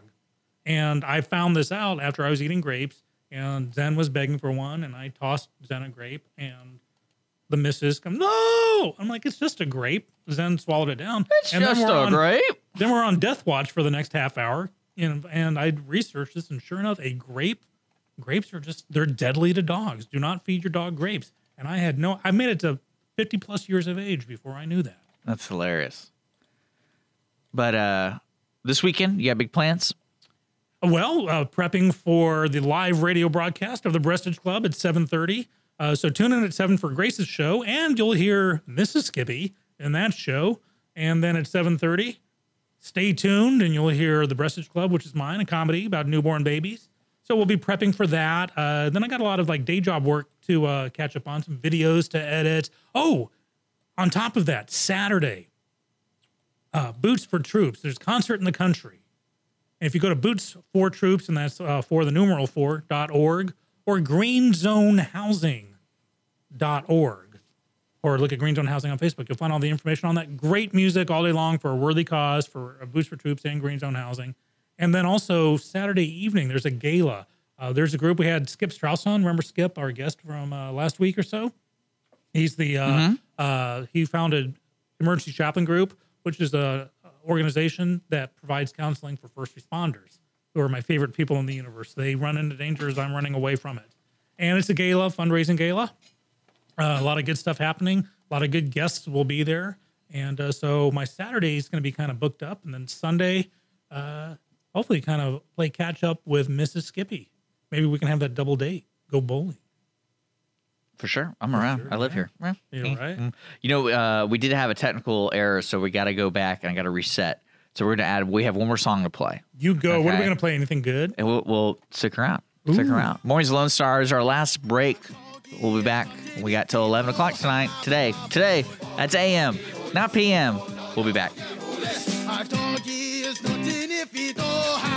Speaker 5: And I found this out after I was eating grapes, and Zen was begging for one, and I tossed Zen a grape, and the missus come, no! I'm like, it's just a grape. Zen swallowed it down.
Speaker 2: It's
Speaker 5: and then
Speaker 2: just
Speaker 5: we're
Speaker 2: a
Speaker 5: on-
Speaker 2: grape.
Speaker 5: Then we're on death watch for the next half hour, and and I researched this, and sure enough, a grape, grapes are just they're deadly to dogs. Do not feed your dog grapes. And I had no, I made it to 50 plus years of age before I knew that.
Speaker 2: That's hilarious. But uh this weekend, you got big plans?
Speaker 5: Well, uh, prepping for the live radio broadcast of the Breastage Club at 7.30. Uh, so tune in at 7 for Grace's show, and you'll hear Mrs. Skippy in that show. And then at 7.30, stay tuned, and you'll hear the Breastage Club, which is mine, a comedy about newborn babies. So we'll be prepping for that. Uh, then I got a lot of like day job work to uh, catch up on, some videos to edit. Oh, on top of that, Saturday, uh, Boots for Troops. There's concert in the country And if you go to Boots for Troops, and that's uh, for the numeral four dot org, or greenzonehousing.org, or look at Green Zone Housing on Facebook, you'll find all the information on that. Great music all day long for a worthy cause for uh, Boots for Troops and Green Zone Housing. And then also Saturday evening, there's a gala. Uh, there's a group we had Skip Strauss on. Remember Skip, our guest from uh, last week or so? He's the uh, uh, he founded Emergency Chaplain Group, which is a organization that provides counseling for first responders, who are my favorite people in the universe. They run into dangers. I'm running away from it, and it's a gala, fundraising gala. Uh, a lot of good stuff happening. A lot of good guests will be there, and uh, so my Saturday is going to be kind of booked up, and then Sunday, uh, hopefully, kind of play catch up with Mrs. Skippy. Maybe we can have that double date. Go bowling.
Speaker 2: For sure. I'm around. I live here. Yeah.
Speaker 5: Yeah, right.
Speaker 2: You know, uh, we did have a technical error, so we got to go back and I got to reset. So we're going to add, we have one more song to play.
Speaker 5: You go. What are we
Speaker 2: Okay.
Speaker 5: going to play? Anything good?
Speaker 2: And we'll, we'll stick around. Stick
Speaker 5: Ooh.
Speaker 2: around. Mornings Lone Star is our last break. We'll be back. We got till 11 o'clock tonight. Today. Today. That's AM, not PM. We'll be back.
Speaker 4: A doggy is nothing if he don't have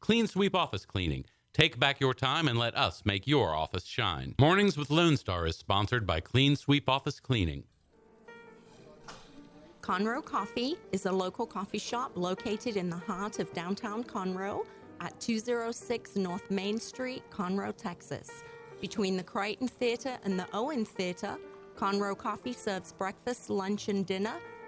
Speaker 8: Clean Sweep Office Cleaning. Take back your time and let us make your office shine. Mornings with Lone Star is sponsored by Clean Sweep Office Cleaning.
Speaker 6: Conroe Coffee is a local coffee shop located in the heart of downtown Conroe at 206 North Main Street, Conroe, Texas. Between the Crighton Theater and the Owen Theater, Conroe Coffee serves breakfast, lunch, and dinner,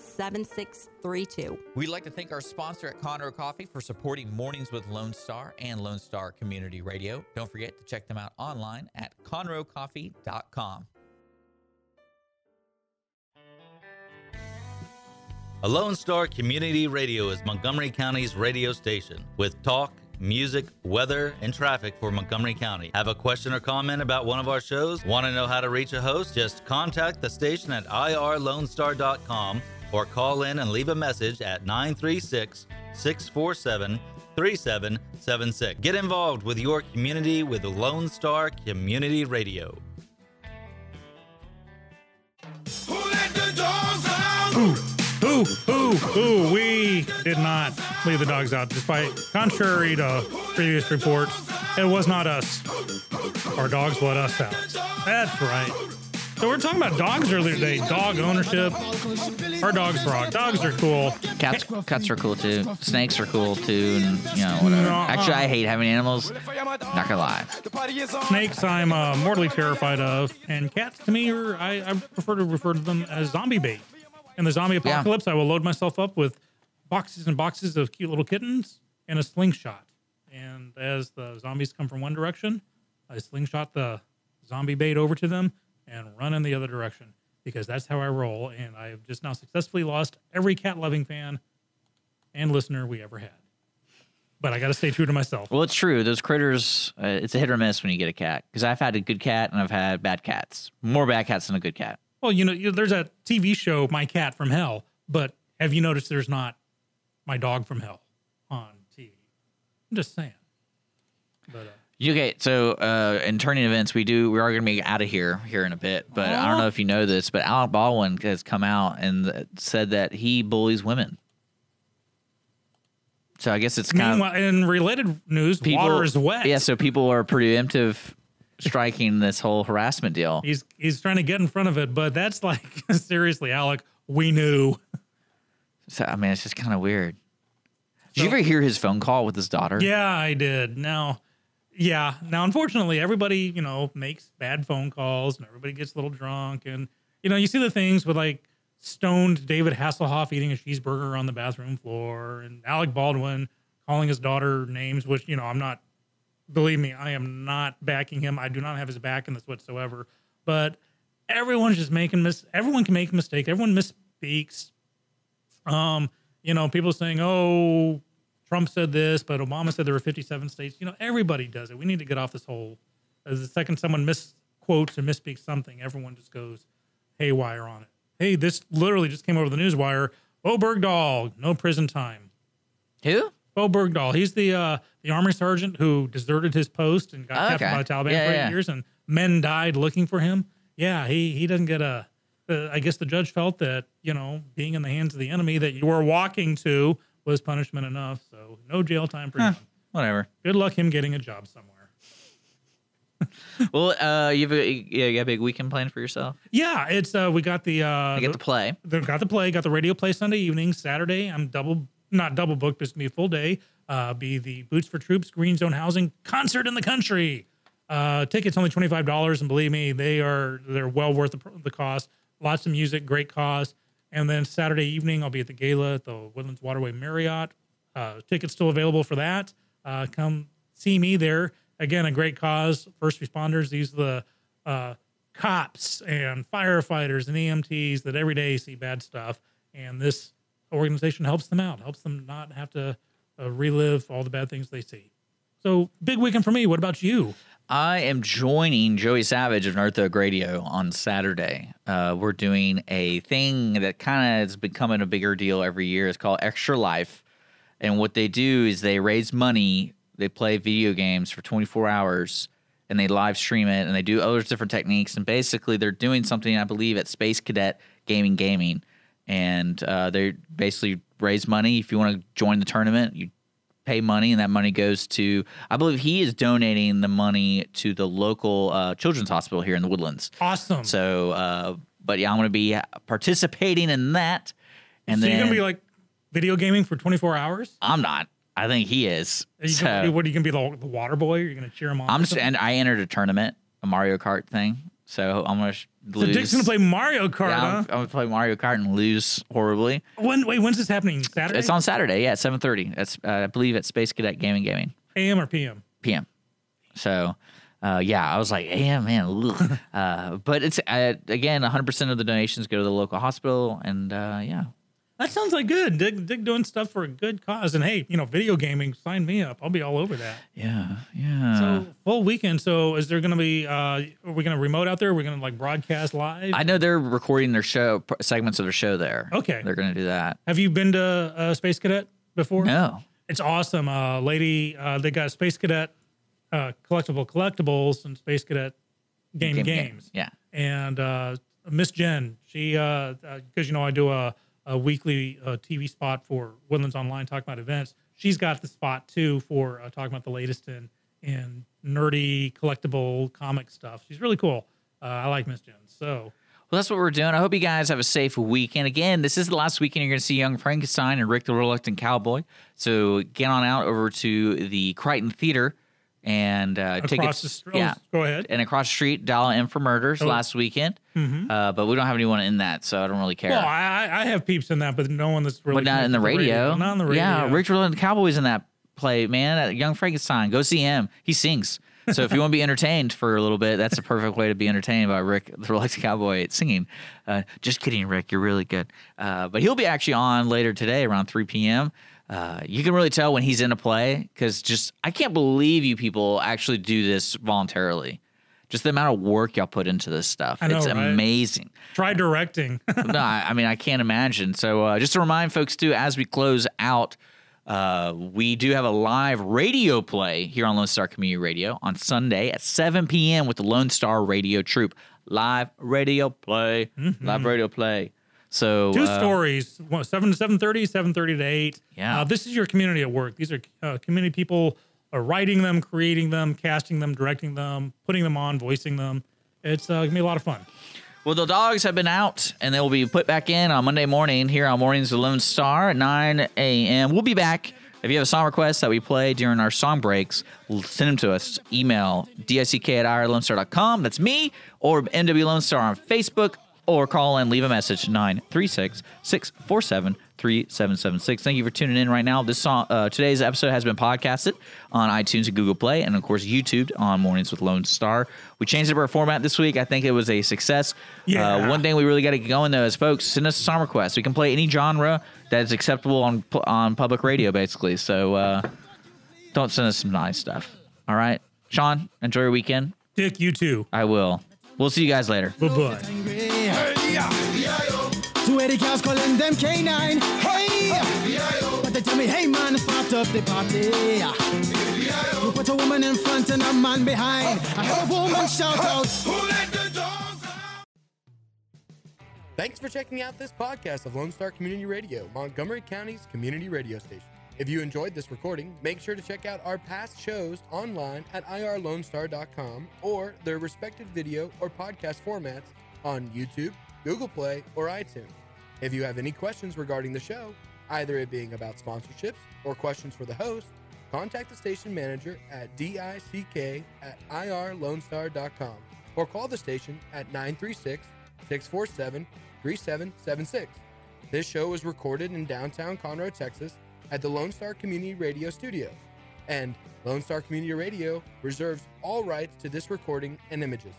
Speaker 6: 7632.
Speaker 7: We'd like to thank our sponsor at Conroe Coffee for supporting Mornings with Lone Star and Lone Star Community Radio. Don't forget to check them out online at conroecoffee.com.
Speaker 9: A Lone Star Community Radio is Montgomery County's radio station with talk, music, weather, and traffic for Montgomery County. Have a question or comment about one of our shows? Want to know how to reach a host? Just contact the station at irlonestar.com or call in and leave a message at 936 647 3776. Get involved with your community with Lone Star Community Radio.
Speaker 3: Who let the dogs out?
Speaker 5: Ooh, ooh, ooh, we did not leave the dogs out, despite contrary to previous reports. It was not us. Our dogs let us out. That's right. So we're talking about dogs earlier today. Dog ownership. Our dogs rock. Dogs are cool.
Speaker 2: Cats, cats are cool too. Snakes are cool too, and you know whatever.
Speaker 5: Nuh-uh.
Speaker 2: Actually, I hate having animals. Not gonna lie.
Speaker 5: Snakes, I'm uh, mortally terrified of, and cats to me are I, I prefer to refer to them as zombie bait. In the zombie apocalypse, I will load myself up with boxes and boxes of cute little kittens and a slingshot. And as the zombies come from one direction, I slingshot the zombie bait over to them and run in the other direction because that's how I roll. And I have just now successfully lost every cat loving fan and listener we ever had. But I got to stay true to myself.
Speaker 2: Well, it's true. Those critters, uh, it's a hit or miss when you get a cat. Because I've had a good cat and I've had bad cats. More bad cats than a good cat.
Speaker 5: Well, you know, you- there's a TV show, My Cat from Hell, but have you noticed there's not My Dog from Hell on TV? I'm just saying. But uh,
Speaker 2: Okay, so uh, in turning events, we do we are going to be out of here here in a bit. But I don't know if you know this, but Alec Baldwin has come out and said that he bullies women. So I guess it's kind of
Speaker 5: meanwhile, in related news, people, water is wet.
Speaker 2: Yeah, so people are preemptive striking this whole harassment deal.
Speaker 5: He's he's trying to get in front of it, but that's like seriously, Alec. We knew.
Speaker 2: So I mean, it's just kind of weird. Did you ever hear his phone call with his daughter?
Speaker 5: Yeah, I did. Now, yeah. Now, unfortunately, everybody, you know, makes bad phone calls and everybody gets a little drunk and you know, you see the things with like stoned David Hasselhoff eating a cheeseburger on the bathroom floor, and Alec Baldwin calling his daughter names, which you know I'm not. Believe me, I am not backing him. I do not have his back in this whatsoever. But everyone's just making mis. Everyone can make a mistake. Everyone misspeaks. Um, you know, people saying, "Oh, Trump said this, but Obama said there were 57 states." You know, everybody does it. We need to get off this whole. As the second someone misquotes or misspeaks something, everyone just goes haywire on it. Hey, this literally just came over the news wire. Bowe Bergdahl, no prison time.
Speaker 2: Who?
Speaker 5: Bowe Bergdahl. He's the uh, the army sergeant who deserted his post and got
Speaker 2: Oh,
Speaker 5: captured
Speaker 2: okay.
Speaker 5: by the Taliban
Speaker 2: Yeah,
Speaker 5: for eight
Speaker 2: yeah.
Speaker 5: years, and men died looking for him. Yeah, he he doesn't get a. Uh, I guess the judge felt that you know being in the hands of the enemy that you were walking to was punishment enough. So no jail time for him.
Speaker 2: whatever.
Speaker 5: Good luck him getting a job somewhere.
Speaker 2: Well, uh, you have a, yeah, you got a big weekend planned for yourself.
Speaker 5: Yeah, it's uh we got the uh
Speaker 2: I get
Speaker 5: the-
Speaker 2: to play.
Speaker 5: They've got the play, got the radio play Sunday evening. Saturday, I'm double, not double booked, but it's gonna be a full day. Uh, be the Boots for Troops Green Zone Housing concert in the country. Uh, tickets only twenty five dollars, and believe me, they are they're well worth the, pr- the cost. Lots of music, great cause. And then Saturday evening, I'll be at the gala at the Woodlands Waterway Marriott. Uh, tickets still available for that. Uh, come see me there. Again, a great cause. First responders. These are the uh, cops and firefighters and EMTs that every day see bad stuff, and this organization helps them out, helps them not have to uh, relive all the bad things they see. So big weekend for me. What about you?
Speaker 2: I am joining Joey Savage of North Oak Radio on Saturday. Uh, we're doing a thing that kind of is becoming a bigger deal every year. It's called Extra Life. And what they do is they raise money, they play video games for 24 hours, and they live stream it, and they do other different techniques. And basically, they're doing something, I believe, at Space Cadet Gaming Gaming. And uh, they basically raise money. If you want to join the tournament, you pay money, and that money goes to. I believe he is donating the money to the local uh, children's hospital here in the Woodlands.
Speaker 5: Awesome.
Speaker 2: So, uh, but yeah, I'm going to be participating in that. And
Speaker 5: so
Speaker 2: then
Speaker 5: you're gonna be like video gaming for 24 hours?
Speaker 2: I'm not. I think he is.
Speaker 5: Are you
Speaker 2: So,
Speaker 5: gonna, what are you gonna be the, the water boy? You're you gonna cheer him on?
Speaker 2: I'm just, and I entered a tournament, a Mario Kart thing. So I'm gonna sh-
Speaker 5: so
Speaker 2: lose.
Speaker 5: Dick's gonna play Mario Kart,
Speaker 2: Yeah, I'm. I'm gonna play Mario Kart and lose horribly.
Speaker 5: When wait, when's this happening? Saturday?
Speaker 2: It's on Saturday, yeah, at 7:30. That's uh, I believe at Space Cadet Gaming Gaming.
Speaker 5: AM or PM?
Speaker 2: PM. So, uh, yeah, I was like, yeah, man. uh, but it's uh, again, 100% of the donations go to the local hospital, and uh, yeah,
Speaker 5: That sounds like good. Dig, Dick doing stuff for a good cause. And hey, you know, video gaming, sign me up. I'll be all over that.
Speaker 2: yeah, yeah.
Speaker 5: So full weekend. So is there going to be? Uh, are we going to remote out there? We're going to like broadcast live?
Speaker 2: I know they're recording their show segments of their show there.
Speaker 5: Okay.
Speaker 2: they're gonna do that.
Speaker 5: Have you been to uh, Space Cadet before?
Speaker 2: No.
Speaker 5: It's awesome. Uh, lady, uh, they got Space Cadet uh, collectible collectibles and Space Cadet game,
Speaker 2: Game-
Speaker 5: games.
Speaker 2: yeah.
Speaker 5: And uh, Miss Jen, she because you know I do a, a weekly uh, TV spot for Woodlands Online talking about events. She's got the spot too for uh, talking about the latest in in nerdy collectible comic stuff. She's really cool. Uh, I like Miss Jen. So
Speaker 2: Well, that's what we're doing. I hope you guys have a safe weekend. Again, this is the last weekend you're going to see Young Frankenstein and Rick the Reluctant Cowboy. So get on out over to the Crighton Theater and uh,
Speaker 5: Across
Speaker 2: tickets.
Speaker 5: the str- oh,
Speaker 2: yeah,
Speaker 5: go ahead.
Speaker 2: And across the street, Dial M for Murders
Speaker 5: Oh.
Speaker 2: last weekend.
Speaker 5: Mhm.
Speaker 2: Uh, but we don't have anyone in that, so I don't really care.
Speaker 5: well, I, I have peeps in that, but no one that's really
Speaker 2: but not in the
Speaker 5: to
Speaker 2: radio.
Speaker 5: Not on the radio.
Speaker 2: Yeah, Rick the Cowboy's in that play, man. At Young Frankenstein. Go see him. He sings. So if you want to be entertained for a little bit, that's a perfect way to be entertained by Rick the Reluctant Cowboy singing. Uh, just kidding, Rick. You're really good. Uh, but he'll be actually on later today around 3 p.m. Uh, you can really tell when he's in a play because just I can't believe you people actually do this voluntarily. Just the amount of work y'all put into this stuff.
Speaker 5: I know,
Speaker 2: it's
Speaker 5: right?
Speaker 2: amazing
Speaker 5: Try directing.
Speaker 2: no, I, I mean I can't imagine. So uh, just to remind folks too, as we close out, uh, we do have a live radio play here on Lone Star Community Radio on Sunday at 7 p.m. with the Lone Star Radio Troupe. Live radio play, live radio play. So
Speaker 5: Two
Speaker 2: uh,
Speaker 5: stories, 7 to 7.30, 7.30 to 8.
Speaker 2: Yeah.
Speaker 5: Uh, this is your community at work. These are uh, community people writing them, creating them, casting them, directing them, putting them on, voicing them. It's uh, to be a lot of fun.
Speaker 2: Well, the dogs have been out and they will be put back in on Monday morning here on Mornings with Lone Star at 9 a.m. We'll be back. If you have a song request that we play during our song breaks, send them to us. Email dick at irlonestar.com. That's me. Or NW Lone Star on Facebook or call and leave a message 936 647 3776. Thank you for tuning in right now. This song, uh, today's episode has been podcasted on iTunes and Google Play, and of course YouTube on Mornings with Lone Star. We changed up our format this week. I think it was a success.
Speaker 5: Yeah.
Speaker 2: Uh, one thing we really got to get going though is folks send us a song request. We can play any genre that is acceptable on on public radio, basically. So uh, don't send us some nice stuff. All right, Sean, enjoy your weekend.
Speaker 5: Dick, you too.
Speaker 2: I will. We'll see you guys later.
Speaker 5: Bye bye.
Speaker 4: Two eighty girls calling them K9. Hey, but they tell me, hey man, start up the party. You put a woman in front and a man behind. I heard a woman shout out. Who let the dogs out?
Speaker 11: Thanks for checking out this podcast of Lone Star Community Radio, Montgomery County's community radio station. If you enjoyed this recording, make sure to check out our past shows online at irlonestar.com or their respective video or podcast formats on YouTube, Google Play, or iTunes. If you have any questions regarding the show, either it being about sponsorships or questions for the host, contact the station manager at dick at irlonestar.com or call the station at 936 647 3776. This show was recorded in downtown Conroe, Texas at the Lone Star Community Radio Studios, and Lone Star Community Radio reserves all rights to this recording and images.